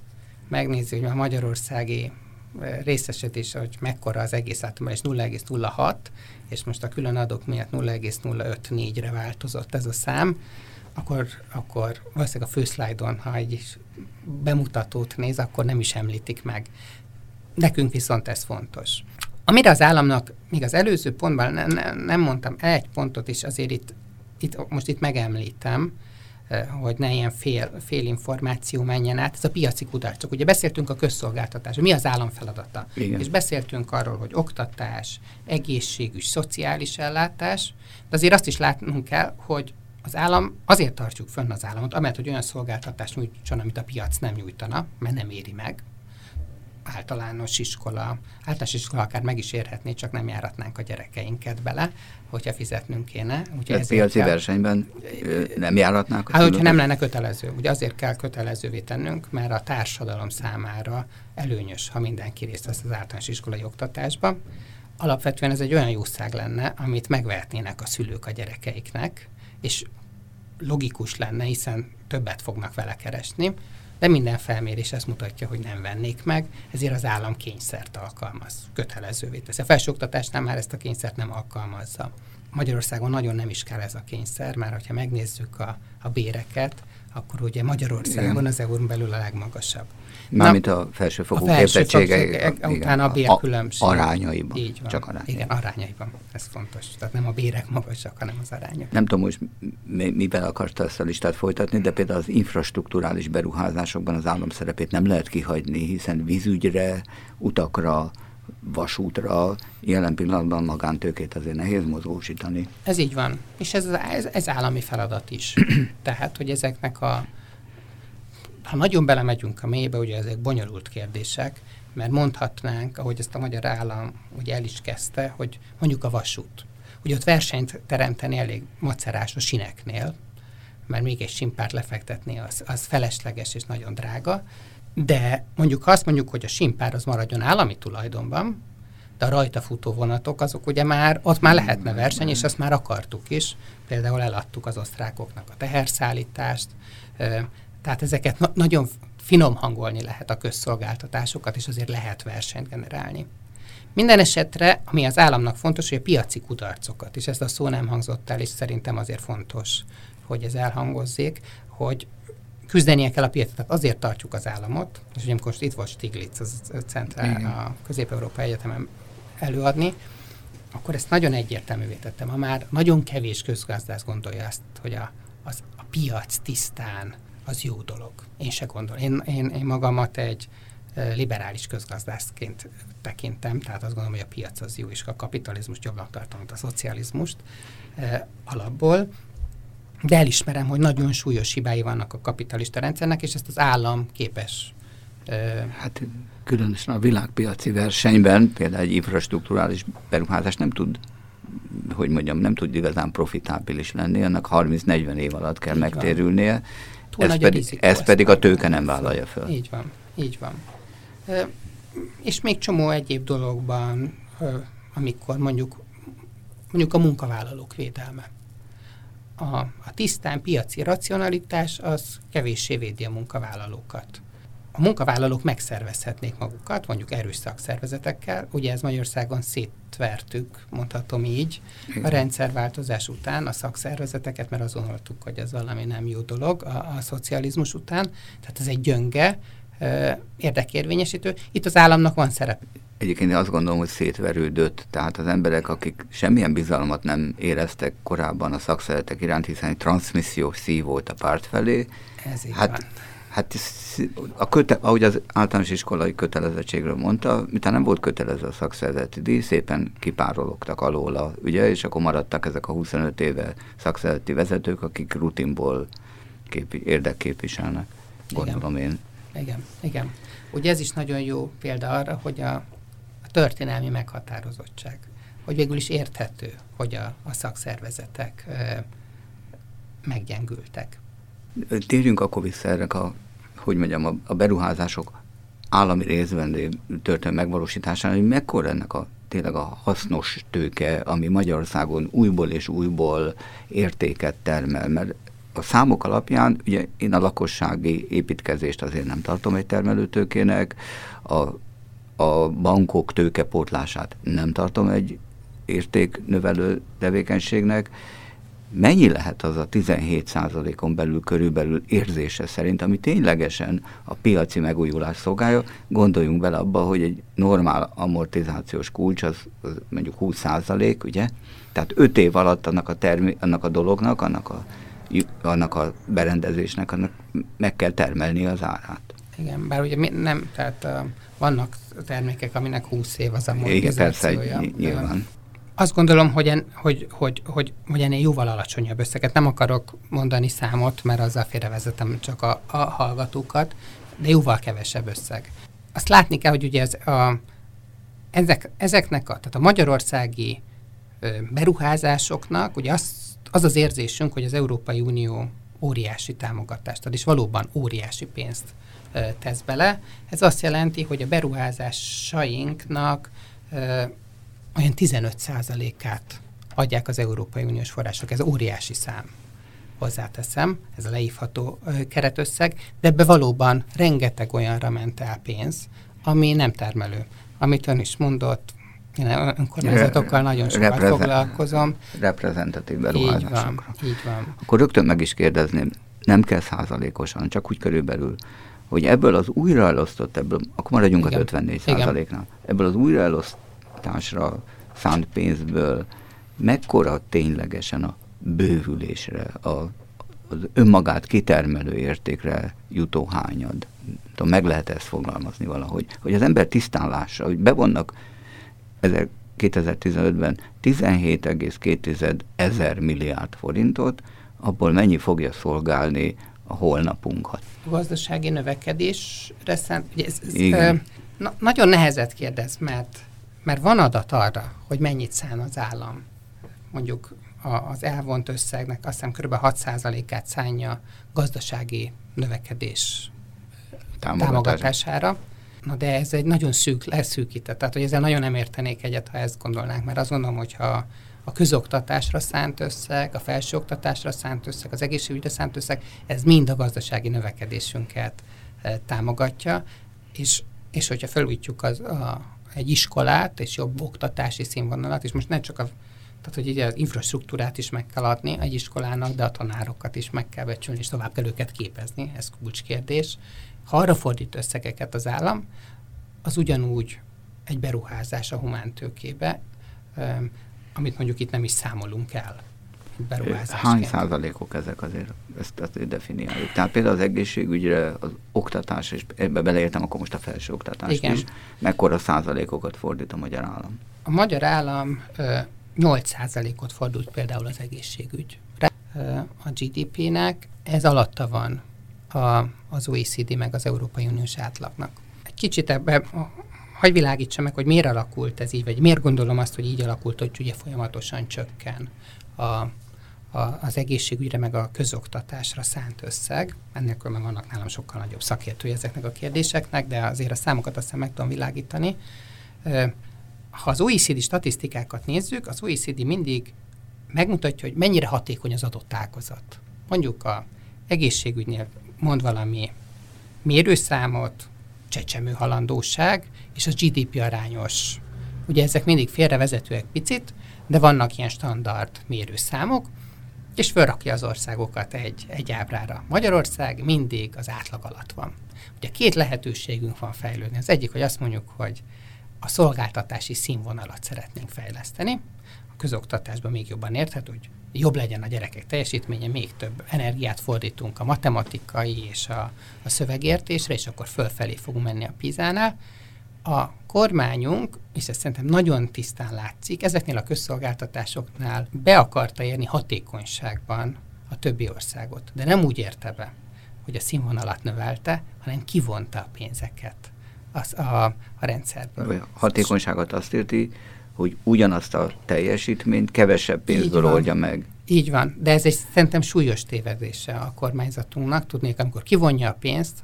megnézi, hogy a magyarországi részesedés, hogy mekkora az egész átomban, és 0,06, és most a különadók miatt 0,054-re változott ez a szám, akkor, akkor valószínűleg a főszlájdon, ha egy bemutatót néz, akkor nem is említik meg. Nekünk viszont ez fontos. Amire az államnak, még az előző pontban ne, ne, nem mondtam egy pontot is, azért itt, itt, most itt megemlítem, eh, hogy ne ilyen fél, fél információ menjen át. Ez a piaci kudarcok. Ugye beszéltünk a közszolgáltatásról, mi az állam feladata. Igen. És beszéltünk arról, hogy oktatás, egészségügy, szociális ellátás, de azért azt is látnunk kell, hogy az állam, azért tartjuk fönn az államot, amelyet, hogy olyan szolgáltatást nyújtson, amit a piac nem nyújtana, mert nem éri meg. Általános iskola, általános iskola akár meg is érhetné, csak nem járatnánk a gyerekeinket bele, hogyha fizetnünk kéne. Úgyhogy Ez piaci kell, versenyben nem járatnák? Hát, hogyha nem lenne kötelező. Ugye azért kell kötelezővé tennünk, mert a társadalom számára előnyös, ha mindenki részt vesz az általános iskolai oktatásba. Alapvetően ez egy olyan jószág lenne, amit megvehetnének a szülők a gyerekeiknek, és logikus lenne, hiszen többet fognak vele keresni, de minden felmérés ezt mutatja, hogy nem vennék meg, ezért az állam kényszert alkalmaz, kötelezővé teszi. A felsőoktatásnál már ezt a kényszert nem alkalmazza. Magyarországon nagyon nem is kell ez a kényszer, mert ha megnézzük a, a béreket, akkor ugye Magyarországon Igen. az EU-n belül a legmagasabb. Mármint a felsőfokú a képzettsége után a bérkülönbség. Arányaiban. Így van. Csak arányaiban. Igen, arányaiban. Ez fontos. Tehát nem a bérek magasak, hanem az arányok. Nem tudom, hogy mivel akarta ezt a listát folytatni, de például az infrastruktúrális beruházásokban az állam szerepét nem lehet kihagyni, hiszen vízügyre, utakra, vasútra jelen pillanatban magántőkét azért nehéz mozgósítani. Ez így van. És ez, ez, ez állami feladat is. Tehát, hogy ezeknek a ha nagyon belemegyünk a mélybe, ugye ezek bonyolult kérdések, mert mondhatnánk, ahogy ezt a magyar állam ugye el is kezdte, hogy mondjuk a vasút. Ugye ott versenyt teremteni elég macerás a sineknél, mert még egy simpárt lefektetni az, az felesleges és nagyon drága, de mondjuk azt mondjuk, hogy a simpár az maradjon állami tulajdonban, de a rajta futó vonatok, azok ugye már, ott már lehetne verseny, és azt már akartuk is. Például eladtuk az osztrákoknak a teherszállítást, tehát ezeket na- nagyon finom hangolni lehet a közszolgáltatásokat, és azért lehet versenyt generálni. Minden esetre, ami az államnak fontos, hogy a piaci kudarcokat, és ezt a szó nem hangzott el, és szerintem azért fontos, hogy ez elhangozzék, hogy küzdenie kell a piacot, tehát azért tartjuk az államot, és ugye most itt volt Stiglitz, az centrál, a Közép-Európa Egyetemen előadni, akkor ezt nagyon egyértelművé tettem. Ha már nagyon kevés közgazdász gondolja azt, hogy a, az, a piac tisztán az jó dolog. Én se gondolom. Én, én, én magamat egy liberális közgazdászként tekintem, tehát azt gondolom, hogy a piac az jó, és a kapitalizmus jobbnak tartom, mint a szocializmust alapból. De elismerem, hogy nagyon súlyos hibái vannak a kapitalista rendszernek, és ezt az állam képes. Hát különösen a világpiaci versenyben például egy infrastruktúrális beruházás nem tud hogy mondjam, nem tud igazán profitábilis lenni, annak 30-40 év alatt kell Így megtérülnie, ez pedig, ez pedig a tőke nem vállalja föl. Így van, így van. És még csomó egyéb dologban, amikor mondjuk, mondjuk a munkavállalók védelme. A, a tisztán piaci racionalitás az kevéssé védi a munkavállalókat a munkavállalók megszervezhetnék magukat, mondjuk erős szakszervezetekkel. Ugye ez Magyarországon szétvertük, mondhatom így, a rendszerváltozás után a szakszervezeteket, mert azon hallottuk, hogy ez valami nem jó dolog a, a szocializmus után. Tehát ez egy gyönge, érdekérvényesítő. Itt az államnak van szerep. Egyébként én azt gondolom, hogy szétverődött, tehát az emberek, akik semmilyen bizalmat nem éreztek korábban a szakszeretek iránt, hiszen egy transmissziós szív volt a párt felé, Ez hát van Hát a köte, ahogy az általános iskolai kötelezettségről mondta, miután nem volt kötelező a szakszervezeti díj, szépen kipárologtak alóla, ugye, és akkor maradtak ezek a 25 éve szakszervezeti vezetők, akik rutinból képi, érdekképviselnek, gondolom igen. én. Igen, igen. Ugye ez is nagyon jó példa arra, hogy a, a történelmi meghatározottság, hogy végül is érthető, hogy a, a szakszervezetek e, meggyengültek. Térjünk akkor vissza erre a, hogy mondjam, a, a beruházások állami részben történő megvalósításán, hogy mekkora ennek a tényleg a hasznos tőke, ami Magyarországon újból és újból értéket termel, mert a számok alapján, ugye én a lakossági építkezést azért nem tartom egy termelőtőkének, a, a bankok tőkepótlását nem tartom egy értéknövelő tevékenységnek, mennyi lehet az a 17%-on belül körülbelül érzése szerint, ami ténylegesen a piaci megújulás szolgálja. Gondoljunk bele abba, hogy egy normál amortizációs kulcs az, az mondjuk 20%, ugye? Tehát 5 év alatt annak a, termi, annak a dolognak, annak a, annak a berendezésnek annak meg kell termelni az árát. Igen, bár ugye nem, tehát uh, vannak termékek, aminek 20 év az amortizációja. Igen, persze, nyilván azt gondolom, hogy, en, hogy, hogy, hogy, hogy ennél jóval alacsonyabb összeget. Nem akarok mondani számot, mert azzal félrevezetem csak a, a hallgatókat, de jóval kevesebb összeg. Azt látni kell, hogy ugye ez a, ezek, ezeknek a, tehát a magyarországi ö, beruházásoknak, ugye az, az az érzésünk, hogy az Európai Unió óriási támogatást ad, és valóban óriási pénzt tesz bele. Ez azt jelenti, hogy a beruházásainknak ö, olyan 15%-át adják az Európai Uniós források. Ez óriási szám hozzáteszem, ez a leívható keretösszeg, de ebbe valóban rengeteg olyanra ment el pénz, ami nem termelő. Amit ön is mondott, én önkormányzatokkal nagyon sokat Reprezen- foglalkozom. Reprezentatív beruházásokra. Így van, így van. Akkor rögtön meg is kérdezném, nem kell százalékosan, csak úgy körülbelül, hogy ebből az újraelosztott, ebből, akkor maradjunk Igen. az 54 százaléknál, ebből az újraelosztott oktatásra szánt pénzből mekkora ténylegesen a bővülésre, a, az önmagát kitermelő értékre jutó hányad. Tudom, meg lehet ezt fogalmazni valahogy, hogy az ember tisztán lássa, hogy bevonnak 2015-ben 17,2 ezer milliárd forintot, abból mennyi fogja szolgálni a holnapunkat. A gazdasági növekedésre szánt, ugye ez, ez ö, na, nagyon nehezet kérdez, mert mert van adat arra, hogy mennyit szán az állam, mondjuk az elvont összegnek azt hiszem kb. 6%-át szánja gazdasági növekedés Támogatás. támogatására. Na de ez egy nagyon szűk, leszűkített, tehát hogy ezzel nagyon nem értenék egyet, ha ezt gondolnánk, mert azt gondolom, hogyha a közoktatásra szánt összeg, a felsőoktatásra szánt összeg, az egészségügyre szánt összeg, ez mind a gazdasági növekedésünket e, támogatja, és, és hogyha felújítjuk az, a, egy iskolát és jobb oktatási színvonalat, és most nem csak a tehát, hogy ugye az infrastruktúrát is meg kell adni egy iskolának, de a tanárokat is meg kell becsülni, és tovább kell őket képezni, ez kulcskérdés. Ha arra fordít összegeket az állam, az ugyanúgy egy beruházás a humántőkébe, amit mondjuk itt nem is számolunk el. Hány százalékok ezek azért, ezt, ezt definiáljuk. Tehát például az egészségügyre, az oktatás, és ebbe beleértem akkor most a felsőoktatást Igen. is, mekkora százalékokat fordít a magyar állam? A magyar állam 8 százalékot fordult például az egészségügy. A GDP-nek ez alatta van a, az OECD meg az Európai Uniós átlagnak. Egy kicsit ebbe hagy világítsa meg, hogy miért alakult ez így, vagy miért gondolom azt, hogy így alakult, hogy ugye folyamatosan csökken a, a, az egészségügyre, meg a közoktatásra szánt összeg. Ennek meg vannak nálam sokkal nagyobb szakértői ezeknek a kérdéseknek, de azért a számokat aztán meg tudom világítani. Ha az OECD statisztikákat nézzük, az OECD mindig megmutatja, hogy mennyire hatékony az adott ágazat. Mondjuk a egészségügynél mond valami mérőszámot, csecsemő halandóság, és a GDP arányos. Ugye ezek mindig félrevezetőek picit, de vannak ilyen standard mérőszámok, és felrakja az országokat egy, egy ábrára. Magyarország mindig az átlag alatt van. Ugye két lehetőségünk van fejlődni. Az egyik, hogy azt mondjuk, hogy a szolgáltatási színvonalat szeretnénk fejleszteni, a közoktatásban még jobban érthető, hogy jobb legyen a gyerekek teljesítménye, még több energiát fordítunk a matematikai és a, a szövegértésre, és akkor fölfelé fogunk menni a PISA-nál. A kormányunk, és ez szerintem nagyon tisztán látszik, ezeknél a közszolgáltatásoknál be akarta érni hatékonyságban a többi országot, de nem úgy érte be, hogy a színvonalat növelte, hanem kivonta a pénzeket az, a, a rendszerből. A hatékonyságot azt érti, hogy ugyanazt a teljesítményt kevesebb pénzből oldja meg. Így van, de ez egy szerintem súlyos tévedése a kormányzatunknak. Tudnék, amikor kivonja a pénzt,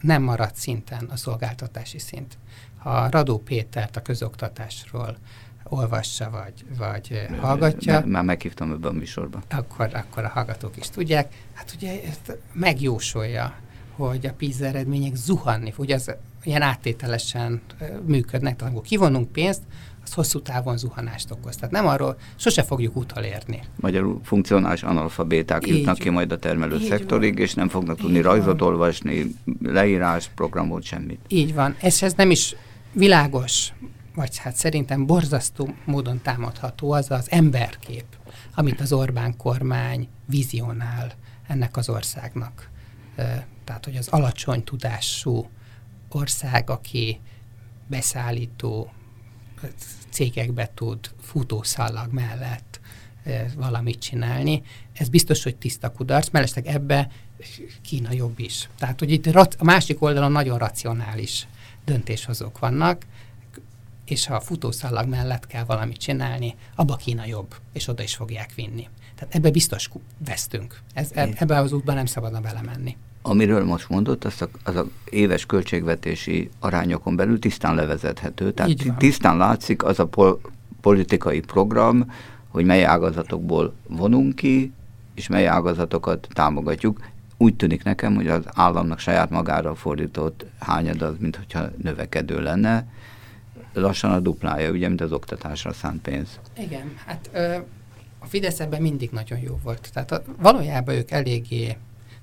nem marad szinten a szolgáltatási szint. Ha Radó Pétert a közoktatásról olvassa, vagy, vagy hallgatja. Ne, már meghívtam ebben a műsorban. Akkor, akkor a hallgatók is tudják. Hát ugye ezt megjósolja, hogy a PISA eredmények zuhanni, ugye ez ilyen áttételesen működnek, tehát amikor kivonunk pénzt, az hosszú távon zuhanást okoz. Tehát nem arról, sose fogjuk utolérni. Magyarul funkcionális analfabéták Így jutnak ki majd a termelő Így szektorig, van. és nem fognak tudni Így rajzot van. olvasni, leírás, programot, semmit. Így van. Ez, ez nem is világos, vagy hát szerintem borzasztó módon támadható az az emberkép, amit az Orbán kormány vizionál ennek az országnak. Tehát, hogy az alacsony tudású ország, aki beszállító cégekbe tud futószallag mellett valamit csinálni. Ez biztos, hogy tiszta kudarc, mellesleg ebbe Kína jobb is. Tehát, hogy itt a másik oldalon nagyon racionális döntéshozók vannak, és ha a futószallag mellett kell valamit csinálni, abba Kína jobb, és oda is fogják vinni. Tehát ebbe biztos vesztünk. Ez, ebbe az útban nem szabadna belemenni. Amiről most mondott, az a, az a éves költségvetési arányokon belül tisztán levezethető. Tehát tisztán látszik az a pol, politikai program, hogy mely ágazatokból vonunk ki, és mely ágazatokat támogatjuk. Úgy tűnik nekem, hogy az államnak saját magára fordított hányad az, mintha növekedő lenne. Lassan a duplája, ugye, mint az oktatásra szánt pénz. Igen, hát ö, a Fidesz ebben mindig nagyon jó volt. Tehát a, valójában ők eléggé,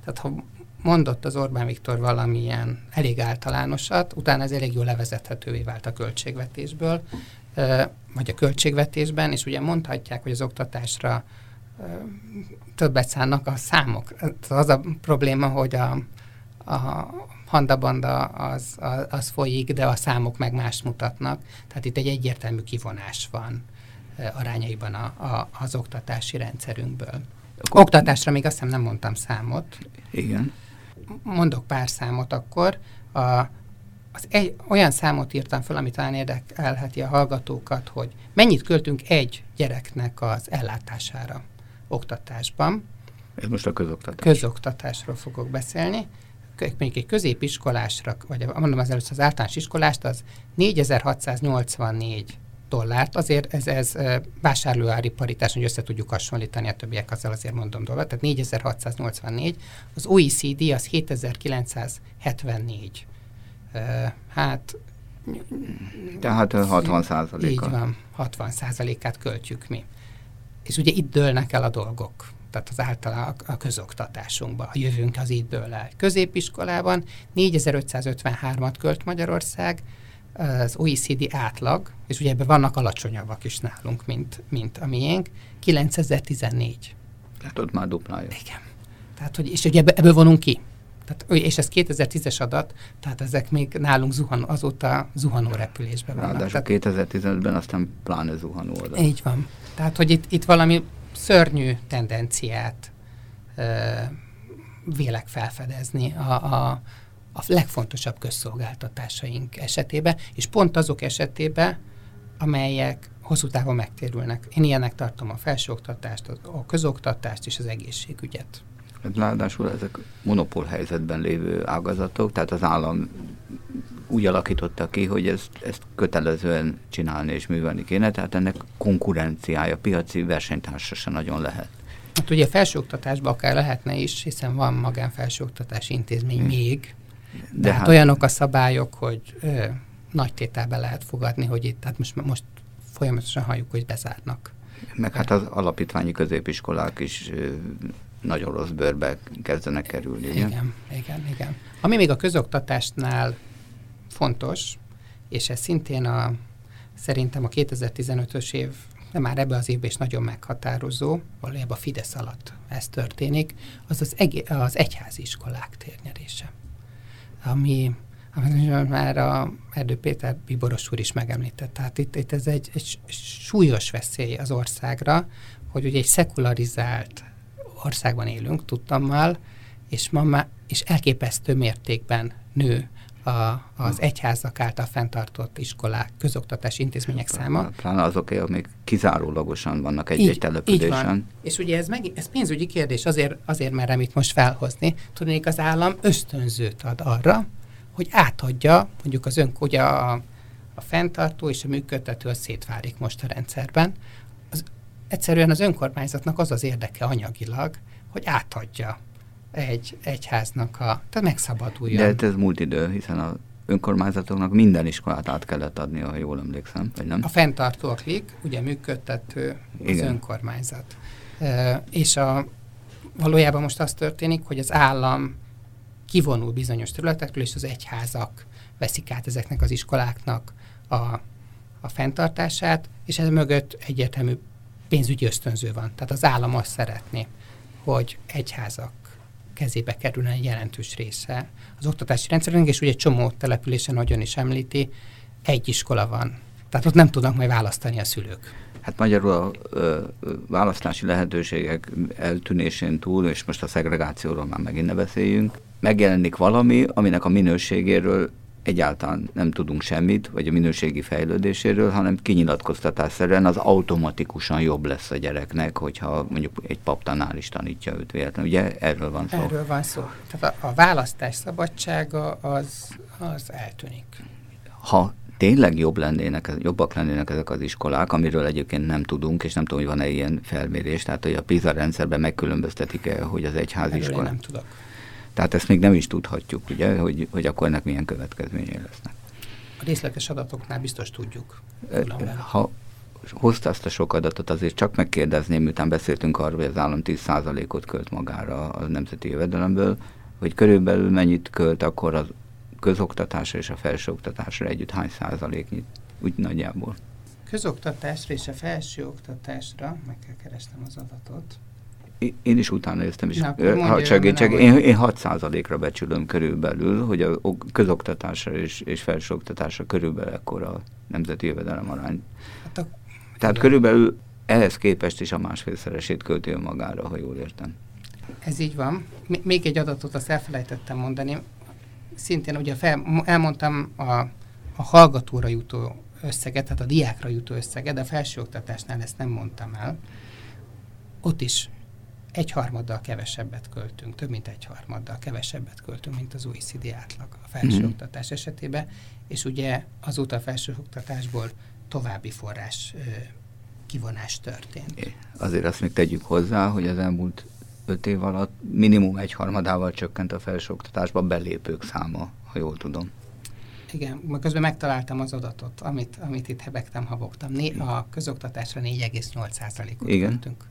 tehát ha mondott az Orbán Viktor valamilyen elég általánosat, utána ez elég jól levezethetővé vált a költségvetésből, vagy a költségvetésben, és ugye mondhatják, hogy az oktatásra többet szánnak a számok. Az a probléma, hogy a, a handabanda az, az, az folyik, de a számok meg más mutatnak. Tehát itt egy egyértelmű kivonás van arányaiban a, a, az oktatási rendszerünkből. Oktatásra még azt hiszem nem mondtam számot. Igen mondok pár számot akkor. A, az egy, olyan számot írtam fel, ami talán érdekelheti a hallgatókat, hogy mennyit költünk egy gyereknek az ellátására oktatásban. Ez most a közoktatás. Közoktatásról fogok beszélni. Mondjuk egy középiskolásra, vagy mondom az először az általános iskolást, az 4684 dollárt, azért ez, ez vásárlóári paritás, hogy össze tudjuk hasonlítani a többiek, azzal azért mondom dolgot, tehát 4684, az OECD az 7974. Hát tehát 60 százaléka. Így van, 60 százalékát költjük mi. És ugye itt dőlnek el a dolgok tehát az általán a közoktatásunkban. A jövőnk az itt dől el. Középiskolában 4553-at költ Magyarország, az OECD átlag, és ugye ebben vannak alacsonyabbak is nálunk, mint, mint a miénk, 9014. Tehát ott már duplája. Igen. Tehát, hogy, és ugye ebből vonunk ki. Tehát, és ez 2010-es adat, tehát ezek még nálunk zuhan, azóta zuhanó repülésben vannak. Ráadásul 2015-ben aztán pláne zuhanó adat. Így van. Tehát, hogy itt, itt valami szörnyű tendenciát ö, vélek felfedezni a, a, a legfontosabb közszolgáltatásaink esetében, és pont azok esetében, amelyek hosszú távon megtérülnek. Én ilyenek tartom a felsőoktatást, a közoktatást és az egészségügyet. Hát ráadásul ezek monopól helyzetben lévő ágazatok, tehát az állam úgy alakította ki, hogy ezt, ezt kötelezően csinálni és művelni kéne, tehát ennek konkurenciája, piaci versenytársa se nagyon lehet. Hát ugye felsőoktatásban akár lehetne is, hiszen van magánfelsőoktatási intézmény hmm. még, de, de hát, hát olyanok a szabályok, hogy ö, nagy tételbe lehet fogadni, hogy itt, tehát most, most folyamatosan halljuk, hogy bezárnak. Meg hát az alapítványi középiskolák is ö, nagyon rossz bőrbe kezdenek kerülni. Igen, igen, igen. igen. Ami még a közoktatásnál fontos, és ez szintén a, szerintem a 2015-ös év, de már ebbe az évben is nagyon meghatározó, valójában a Fidesz alatt ez történik, az az, eg- az egyházi iskolák térnyerése. Ami, ami már a Erdő Péter Biboros úr is megemlített. Tehát itt, itt ez egy, egy súlyos veszély az országra, hogy ugye egy szekularizált országban élünk, tudtammal, és ma már, és elképesztő mértékben nő a, az egyházak által fenntartott iskolák, közoktatási intézmények száma. Pláne azok, amik kizárólagosan vannak egy-egy településen. Így van. És ugye ez, meg, ez pénzügyi kérdés, azért, azért merem itt most felhozni. Tudnék, az állam ösztönzőt ad arra, hogy átadja, mondjuk az ön, ugye a, a fenntartó és a működtető az szétválik most a rendszerben, egyszerűen az önkormányzatnak az az érdeke anyagilag, hogy átadja egy egyháznak a, tehát megszabaduljon. De hát ez múlt idő, hiszen a önkormányzatoknak minden iskolát át kellett adni, ha jól emlékszem, vagy nem? A fenntartó klik, ugye működtető az Igen. önkormányzat. E, és a, valójában most az történik, hogy az állam kivonul bizonyos területekről, és az egyházak veszik át ezeknek az iskoláknak a, a fenntartását, és ez mögött egyértelmű pénzügyi ösztönző van. Tehát az állam azt szeretné, hogy egyházak kezébe kerülne egy jelentős része az oktatási rendszerünk, és ugye egy csomó településen, hogyan is említi, egy iskola van. Tehát ott nem tudnak majd választani a szülők. Hát magyarul a ö, választási lehetőségek eltűnésén túl, és most a szegregációról már megint ne beszéljünk, megjelenik valami, aminek a minőségéről egyáltalán nem tudunk semmit, vagy a minőségi fejlődéséről, hanem kinyilatkoztatásszerűen az automatikusan jobb lesz a gyereknek, hogyha mondjuk egy paptanár is tanítja őt véletlenül. Ugye erről van szó? Erről van szó. Tehát a, a választás szabadsága az, az eltűnik. Ha tényleg jobb lennének, jobbak lennének ezek az iskolák, amiről egyébként nem tudunk, és nem tudom, hogy van-e ilyen felmérés, tehát hogy a PISA rendszerben megkülönböztetik-e, hogy az egyházi iskola. nem tudok. Tehát ezt még nem is tudhatjuk, ugye, hogy, hogy akkor ennek milyen következményei lesznek. A részletes adatoknál biztos tudjuk. Ha hozta azt a sok adatot, azért csak megkérdezném, miután beszéltünk arról, hogy az állam 10%-ot költ magára a nemzeti jövedelemből, hogy körülbelül mennyit költ akkor az közoktatásra és a felsőoktatásra együtt hány százaléknyit, úgy nagyjából. Közoktatásra és a felsőoktatásra, meg kell keresnem az adatot, én is utána néztem, és Na, ha segítsek, én, én 6%-ra becsülöm körülbelül, hogy a közoktatásra és, és felsőoktatásra körülbelül ekkor a nemzeti jövedelem arány. Hát a, Tehát igen. körülbelül ehhez képest is a másfélszeresét költi magára, ha jól értem. Ez így van. Még egy adatot azt elfelejtettem mondani. Szintén ugye fel, elmondtam a, a hallgatóra jutó összeget, tehát a diákra jutó összeget, de a felsőoktatásnál ezt nem mondtam el. Ott is egyharmaddal kevesebbet költünk, több mint egyharmaddal kevesebbet költünk, mint az OECD átlag a felsőoktatás mm. esetében, és ugye azóta a felsőoktatásból további forrás ö, kivonás történt. Azért azt még tegyük hozzá, hogy az elmúlt öt év alatt minimum egyharmadával csökkent a felsőoktatásba belépők száma, ha jól tudom. Igen, közben megtaláltam az adatot, amit, amit itt hebegtem, habogtam. Né, a közoktatásra 4,8%-ot költünk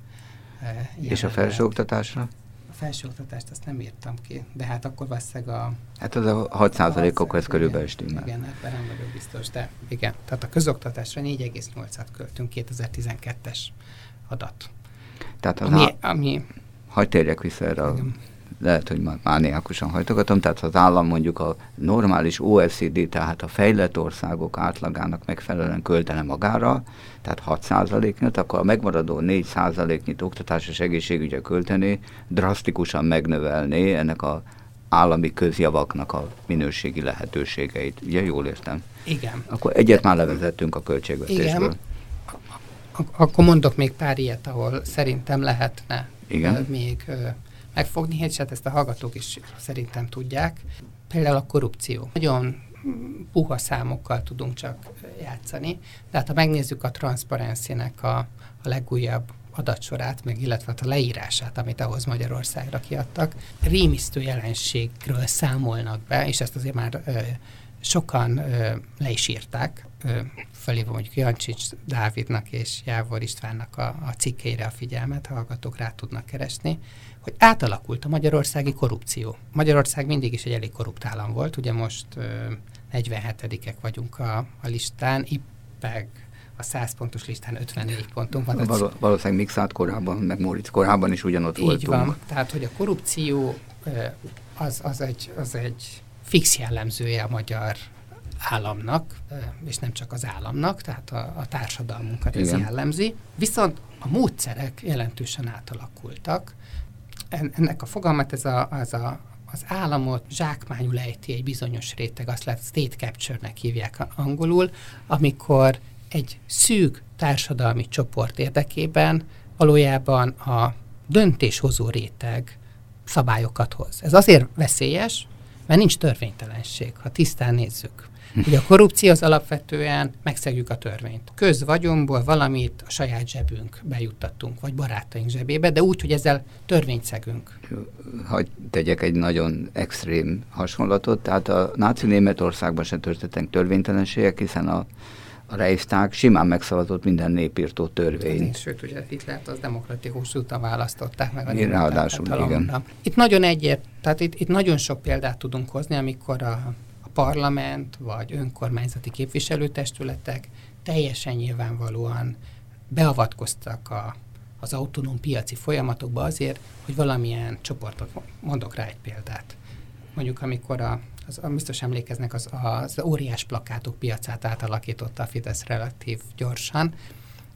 és a felsőoktatásra? A felsőoktatást azt nem írtam ki, de hát akkor valószínűleg a... Hát az a 6 százalékok, ez körülbelül stimmel. Igen, ebben nem vagyok biztos, de igen. Tehát a közoktatásra 4,8-at költünk 2012-es adat. Tehát az ami, á... ami... Hagy térjek vissza erre a lehet, hogy már mániákusan hajtogatom, tehát az állam mondjuk a normális OECD, tehát a fejlett országok átlagának megfelelően költene magára, tehát 6%-nyit, akkor a megmaradó 4%-nyit oktatás és egészségügyre költeni, drasztikusan megnövelné ennek a állami közjavaknak a minőségi lehetőségeit. Ugye jól értem? Igen. Akkor egyet már levezettünk a költségvetésből. Igen. Akkor mondok még pár ilyet, ahol szerintem lehetne Igen. még megfogni, és hát ezt a hallgatók is szerintem tudják. Például a korrupció. Nagyon puha számokkal tudunk csak játszani, de hát ha megnézzük a transzparenciának a, a legújabb adatsorát, meg illetve hát a leírását, amit ahhoz Magyarországra kiadtak, rémisztő jelenségről számolnak be, és ezt azért már ö, sokan ö, le is írták, fölhívom mondjuk Jancsics Dávidnak és Jávor Istvánnak a, a cikkeire a figyelmet, hallgatók rá tudnak keresni, hogy átalakult a magyarországi korrupció. Magyarország mindig is egy elég korrupt állam volt, ugye most ö, 47-ek vagyunk a, a listán, IPEG a 100 pontos listán 54 pontunk van. Val- valószínűleg Mixát korábban, meg Moritz korábban is ugyanott Így voltunk. van, tehát hogy a korrupció az, az, egy, az egy fix jellemzője a magyar államnak, és nem csak az államnak, tehát a, a társadalmunkat Igen. ez jellemzi. Viszont a módszerek jelentősen átalakultak. Ennek a fogalmat ez a, az a az államot zsákmányul ejti egy bizonyos réteg, azt lehet state capture-nek hívják angolul, amikor egy szűk társadalmi csoport érdekében valójában a döntéshozó réteg szabályokat hoz. Ez azért veszélyes, mert nincs törvénytelenség, ha tisztán nézzük. Ugye a korrupció az alapvetően megszegjük a törvényt. Közvagyomból valamit a saját zsebünk bejuttattunk, vagy barátaink zsebébe, de úgy, hogy ezzel törvényt szegünk. Hogy tegyek egy nagyon extrém hasonlatot, tehát a náci Németországban se történtek törvénytelenségek, hiszen a a Reichstag simán megszavazott minden népírtó törvényt. Sőt, ugye Hitlert az demokratikus úton választották meg a igen, ráadásul, igen. Itt nagyon egyért, tehát itt, itt nagyon sok példát tudunk hozni, amikor a parlament vagy önkormányzati képviselőtestületek teljesen nyilvánvalóan beavatkoztak a, az autonóm piaci folyamatokba azért, hogy valamilyen csoportot, mondok rá egy példát. Mondjuk amikor a, az, biztos emlékeznek, az, az óriás plakátok piacát átalakította a Fidesz relatív gyorsan.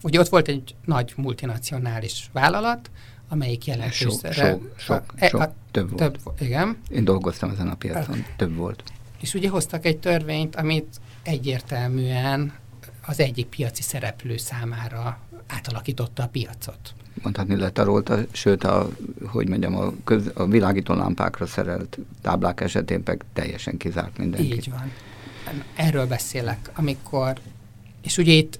Ugye ott volt egy nagy multinacionális vállalat, amelyik jelentős... Sok, sok, sok, e, sok, több volt. Több, igen. Én dolgoztam ezen a piacon, több volt. És ugye hoztak egy törvényt, amit egyértelműen az egyik piaci szereplő számára átalakította a piacot. Mondhatni letarolta, sőt, a, hogy mondjam, a, köz, a világító lámpákra szerelt táblák esetén meg teljesen kizárt mindenki. Így van. Erről beszélek, amikor, és ugye itt,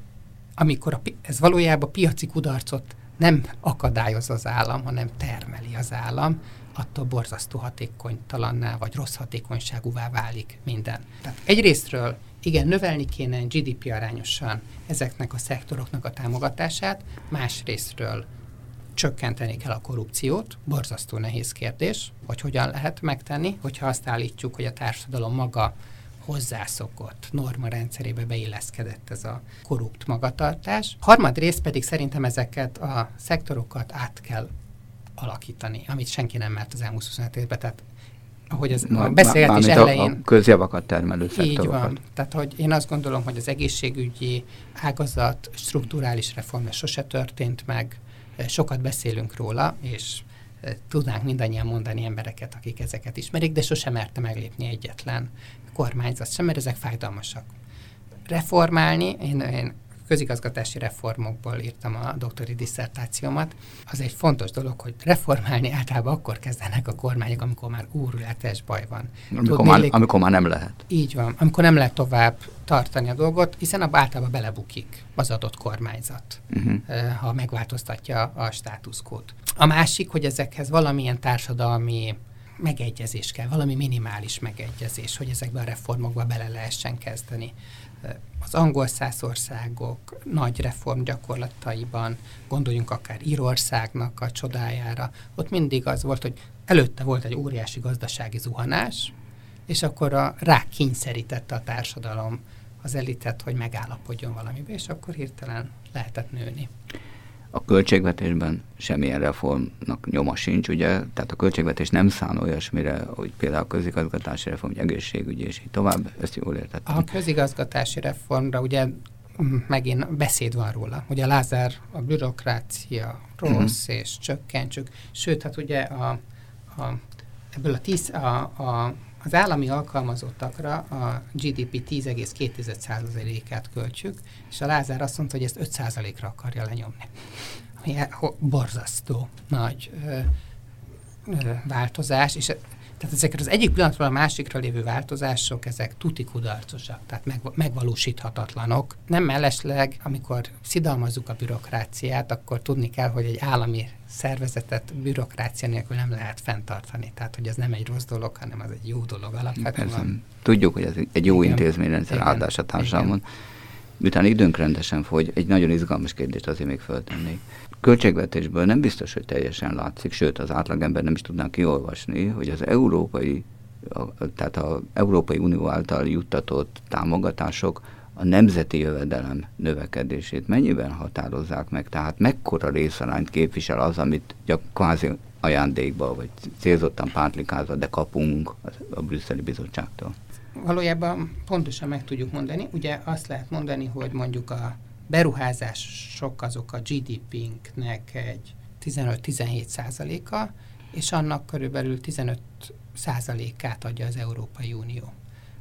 amikor a, ez valójában piaci kudarcot nem akadályoz az állam, hanem termeli az állam, attól borzasztó hatékonytalanná vagy rossz hatékonyságúvá válik minden. Tehát egyrésztről igen, növelni kéne GDP arányosan ezeknek a szektoroknak a támogatását, másrésztről csökkenteni kell a korrupciót, borzasztó nehéz kérdés, hogy hogyan lehet megtenni, hogyha azt állítjuk, hogy a társadalom maga hozzászokott norma rendszerébe beilleszkedett ez a korrupt magatartás. Harmadrészt pedig szerintem ezeket a szektorokat át kell alakítani, amit senki nem mert az elmúlt 25 évben, tehát ahogy az a beszélgetés elején... A közjavakat termelő Így van. Tehát, hogy én azt gondolom, hogy az egészségügyi ágazat strukturális reformja sose történt meg, sokat beszélünk róla, és e, tudnánk mindannyian mondani embereket, akik ezeket ismerik, de sose merte meglépni egyetlen kormányzat sem, mert ezek fájdalmasak. Reformálni, én, én közigazgatási reformokból írtam a doktori disszertációmat, az egy fontos dolog, hogy reformálni általában akkor kezdenek a kormányok, amikor már úrületes baj van. Amikor, Tudni, már, amikor már nem lehet. Így van, amikor nem lehet tovább tartani a dolgot, hiszen abban általában belebukik az adott kormányzat, uh-huh. ha megváltoztatja a státuszkót. A másik, hogy ezekhez valamilyen társadalmi megegyezés kell, valami minimális megegyezés, hogy ezekbe a reformokba bele lehessen kezdeni. Az angol országok nagy reform gyakorlataiban, gondoljunk akár Írországnak a csodájára, ott mindig az volt, hogy előtte volt egy óriási gazdasági zuhanás, és akkor a, rá kényszerítette a társadalom az elitet, hogy megállapodjon valamibe, és akkor hirtelen lehetett nőni. A költségvetésben semmilyen reformnak nyoma sincs, ugye? Tehát a költségvetés nem szán olyasmire, hogy például a közigazgatási reform, vagy egészségügyi, és így tovább. Ezt jól értettem. A közigazgatási reformra ugye megint beszéd van róla, hogy a Lázár, a bürokrácia rossz, uh-huh. és csökkentsük. Sőt, hát ugye a, a, ebből a, tíz, a, a az állami alkalmazottakra a GDP 10,2%-át költsük, és a Lázár azt mondta, hogy ezt 5%-ra akarja lenyomni. Ami borzasztó nagy ö, ö, változás, és tehát ezeket az egyik pillanatról a másikra lévő változások, ezek tuti kudarcosak, tehát meg, megvalósíthatatlanok. Nem mellesleg, amikor szidalmazzuk a bürokráciát, akkor tudni kell, hogy egy állami szervezetet bürokrácia nélkül nem lehet fenntartani. Tehát, hogy ez nem egy rossz dolog, hanem az egy jó dolog alapvetően. Tudjuk, hogy ez egy jó intézményrendszer áldás a társadalmon. Miután időnk rendesen fogy, egy nagyon izgalmas kérdést azért még föltennék költségvetésből nem biztos, hogy teljesen látszik, sőt az átlagember nem is tudná kiolvasni, hogy az európai, a, tehát az Európai Unió által juttatott támogatások a nemzeti jövedelem növekedését mennyiben határozzák meg, tehát mekkora részarányt képvisel az, amit gyak, kvázi ajándékba, vagy célzottan pántlikázva, de kapunk a brüsszeli bizottságtól. Valójában pontosan meg tudjuk mondani. Ugye azt lehet mondani, hogy mondjuk a beruházások azok a GDP-nknek egy 15-17 százaléka, és annak körülbelül 15 százalékát adja az Európai Unió.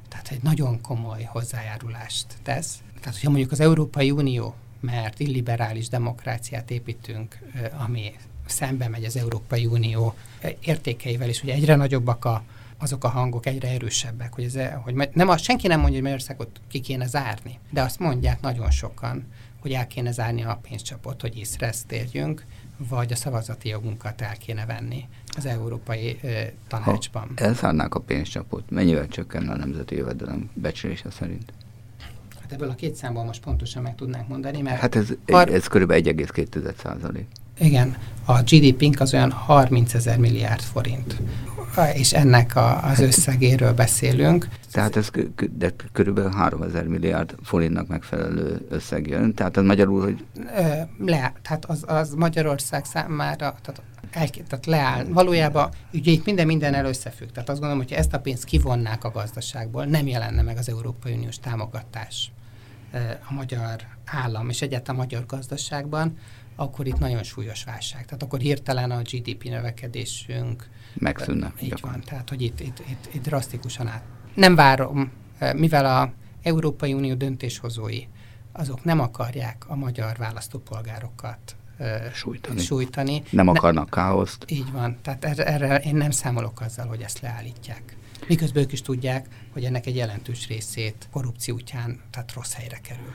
Tehát egy nagyon komoly hozzájárulást tesz. Tehát, hogyha mondjuk az Európai Unió, mert illiberális demokráciát építünk, ami szembe megy az Európai Unió értékeivel, és ugye egyre nagyobbak a, azok a hangok egyre erősebbek, hogy, ez, hogy nem a, senki nem mondja, hogy Magyarországot ki kéne zárni, de azt mondják nagyon sokan, hogy el kéne zárni a pénzcsapot, hogy észre ezt érjünk, vagy a szavazati jogunkat el kéne venni az Európai ö, Tanácsban. Ha elzárnák a pénzcsapot, mennyivel csökkenne a nemzeti jövedelem becslése szerint? Hát ebből a két számból most pontosan meg tudnánk mondani, mert... Hát ez, har- ez kb. 1,2 százalék. Igen, a GDP-nk az olyan 30 ezer milliárd forint, és ennek a, az összegéről beszélünk. Tehát ez de körülbelül 3 ezer milliárd forintnak megfelelő összeg jön, tehát az magyarul, hogy... Le, tehát az, az Magyarország számára, tehát el, tehát leáll. Valójában ugye itt minden minden összefügg. Tehát azt gondolom, hogy ezt a pénzt kivonnák a gazdaságból, nem jelenne meg az Európai Uniós támogatás a magyar állam és egyáltalán a magyar gazdaságban, akkor itt nagyon súlyos válság. Tehát akkor hirtelen a GDP növekedésünk megszűnne. Így van, tehát hogy itt, itt, itt, itt drasztikusan át. Nem várom, mivel a Európai Unió döntéshozói azok nem akarják a magyar választópolgárokat sújtani. sújtani. Nem akarnak ne, káoszt. Így van, tehát erre, erre én nem számolok azzal, hogy ezt leállítják. Miközben ők is tudják, hogy ennek egy jelentős részét korrupció útján, tehát rossz helyre kerül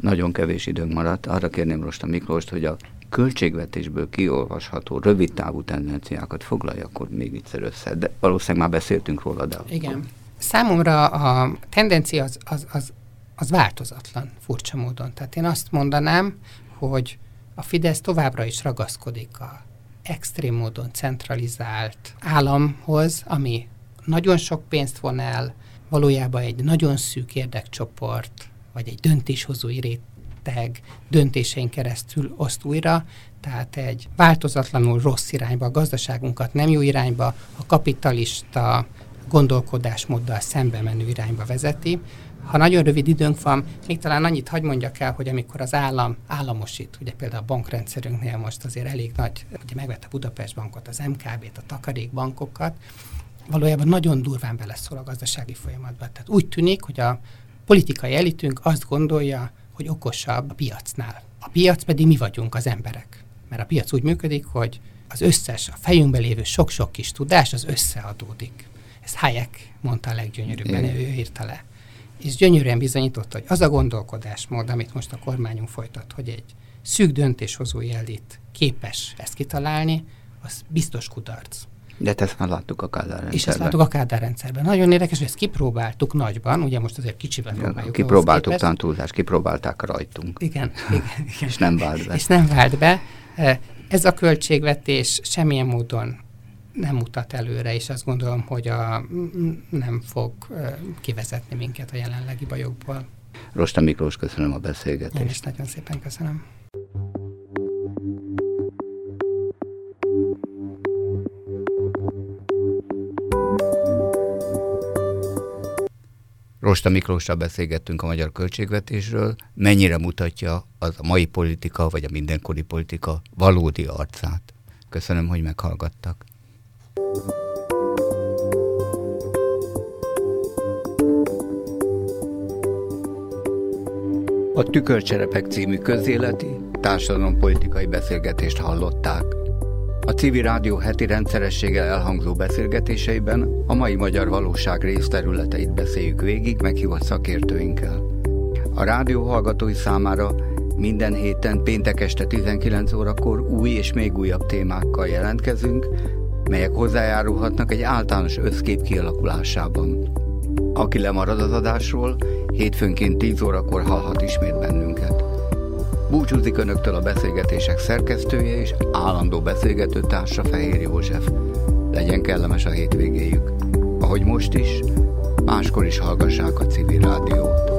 nagyon kevés időnk maradt. Arra kérném Rosta Miklóst, hogy a költségvetésből kiolvasható rövid távú tendenciákat foglalja akkor még egyszer össze. De valószínűleg már beszéltünk róla, de... Igen. Számomra a tendencia az, az, az, az változatlan, furcsa módon. Tehát én azt mondanám, hogy a Fidesz továbbra is ragaszkodik a extrém módon centralizált államhoz, ami nagyon sok pénzt von el, valójában egy nagyon szűk érdekcsoport vagy egy döntéshozói réteg döntéseink keresztül oszt újra, tehát egy változatlanul rossz irányba, a gazdaságunkat nem jó irányba, a kapitalista gondolkodásmóddal szembe menő irányba vezeti. Ha nagyon rövid időnk van, még talán annyit hagy mondjak el, hogy amikor az állam államosít, ugye például a bankrendszerünknél most azért elég nagy, ugye megvette a Budapest bankot, az MKB-t, a takarékbankokat, valójában nagyon durván beleszól a gazdasági folyamatba. Tehát úgy tűnik, hogy a politikai elitünk azt gondolja, hogy okosabb a piacnál. A piac pedig mi vagyunk, az emberek. Mert a piac úgy működik, hogy az összes, a fejünkben lévő sok-sok kis tudás az összeadódik. Ezt Hayek mondta a leggyönyörűbben, ő írta le. És gyönyörűen bizonyította, hogy az a gondolkodásmód, amit most a kormányunk folytat, hogy egy szűk döntéshozói elit képes ezt kitalálni, az biztos kudarc. De ezt már láttuk a Kádár rendszerben. És ezt láttuk a Kádár rendszerben. Nagyon érdekes, hogy ezt kipróbáltuk nagyban, ugye most azért kicsiben próbáljuk. Kipróbáltuk tantúzás, kipróbálták rajtunk. Igen, igen, igen. és nem vált be. És nem vált be. Ez a költségvetés semmilyen módon nem mutat előre, és azt gondolom, hogy a, nem fog kivezetni minket a jelenlegi bajokból. Rosta Miklós, köszönöm a beszélgetést. Én is nagyon szépen köszönöm. Rosta Miklóssal beszélgettünk a magyar költségvetésről, mennyire mutatja az a mai politika, vagy a mindenkori politika valódi arcát. Köszönöm, hogy meghallgattak. A Tükörcserepek című közéleti, társadalompolitikai beszélgetést hallották. A civil rádió heti rendszerességgel elhangzó beszélgetéseiben a mai magyar valóság részterületeit beszéljük végig meghívott szakértőinkkel. A rádió hallgatói számára minden héten péntek este 19 órakor új és még újabb témákkal jelentkezünk, melyek hozzájárulhatnak egy általános összkép kialakulásában. Aki lemarad az adásról, hétfőnként 10 órakor hallhat ismét bennünket. Búcsúzik Önöktől a beszélgetések szerkesztője és állandó beszélgető társa Fehér József. Legyen kellemes a hétvégéjük. Ahogy most is, máskor is hallgassák a civil rádiót.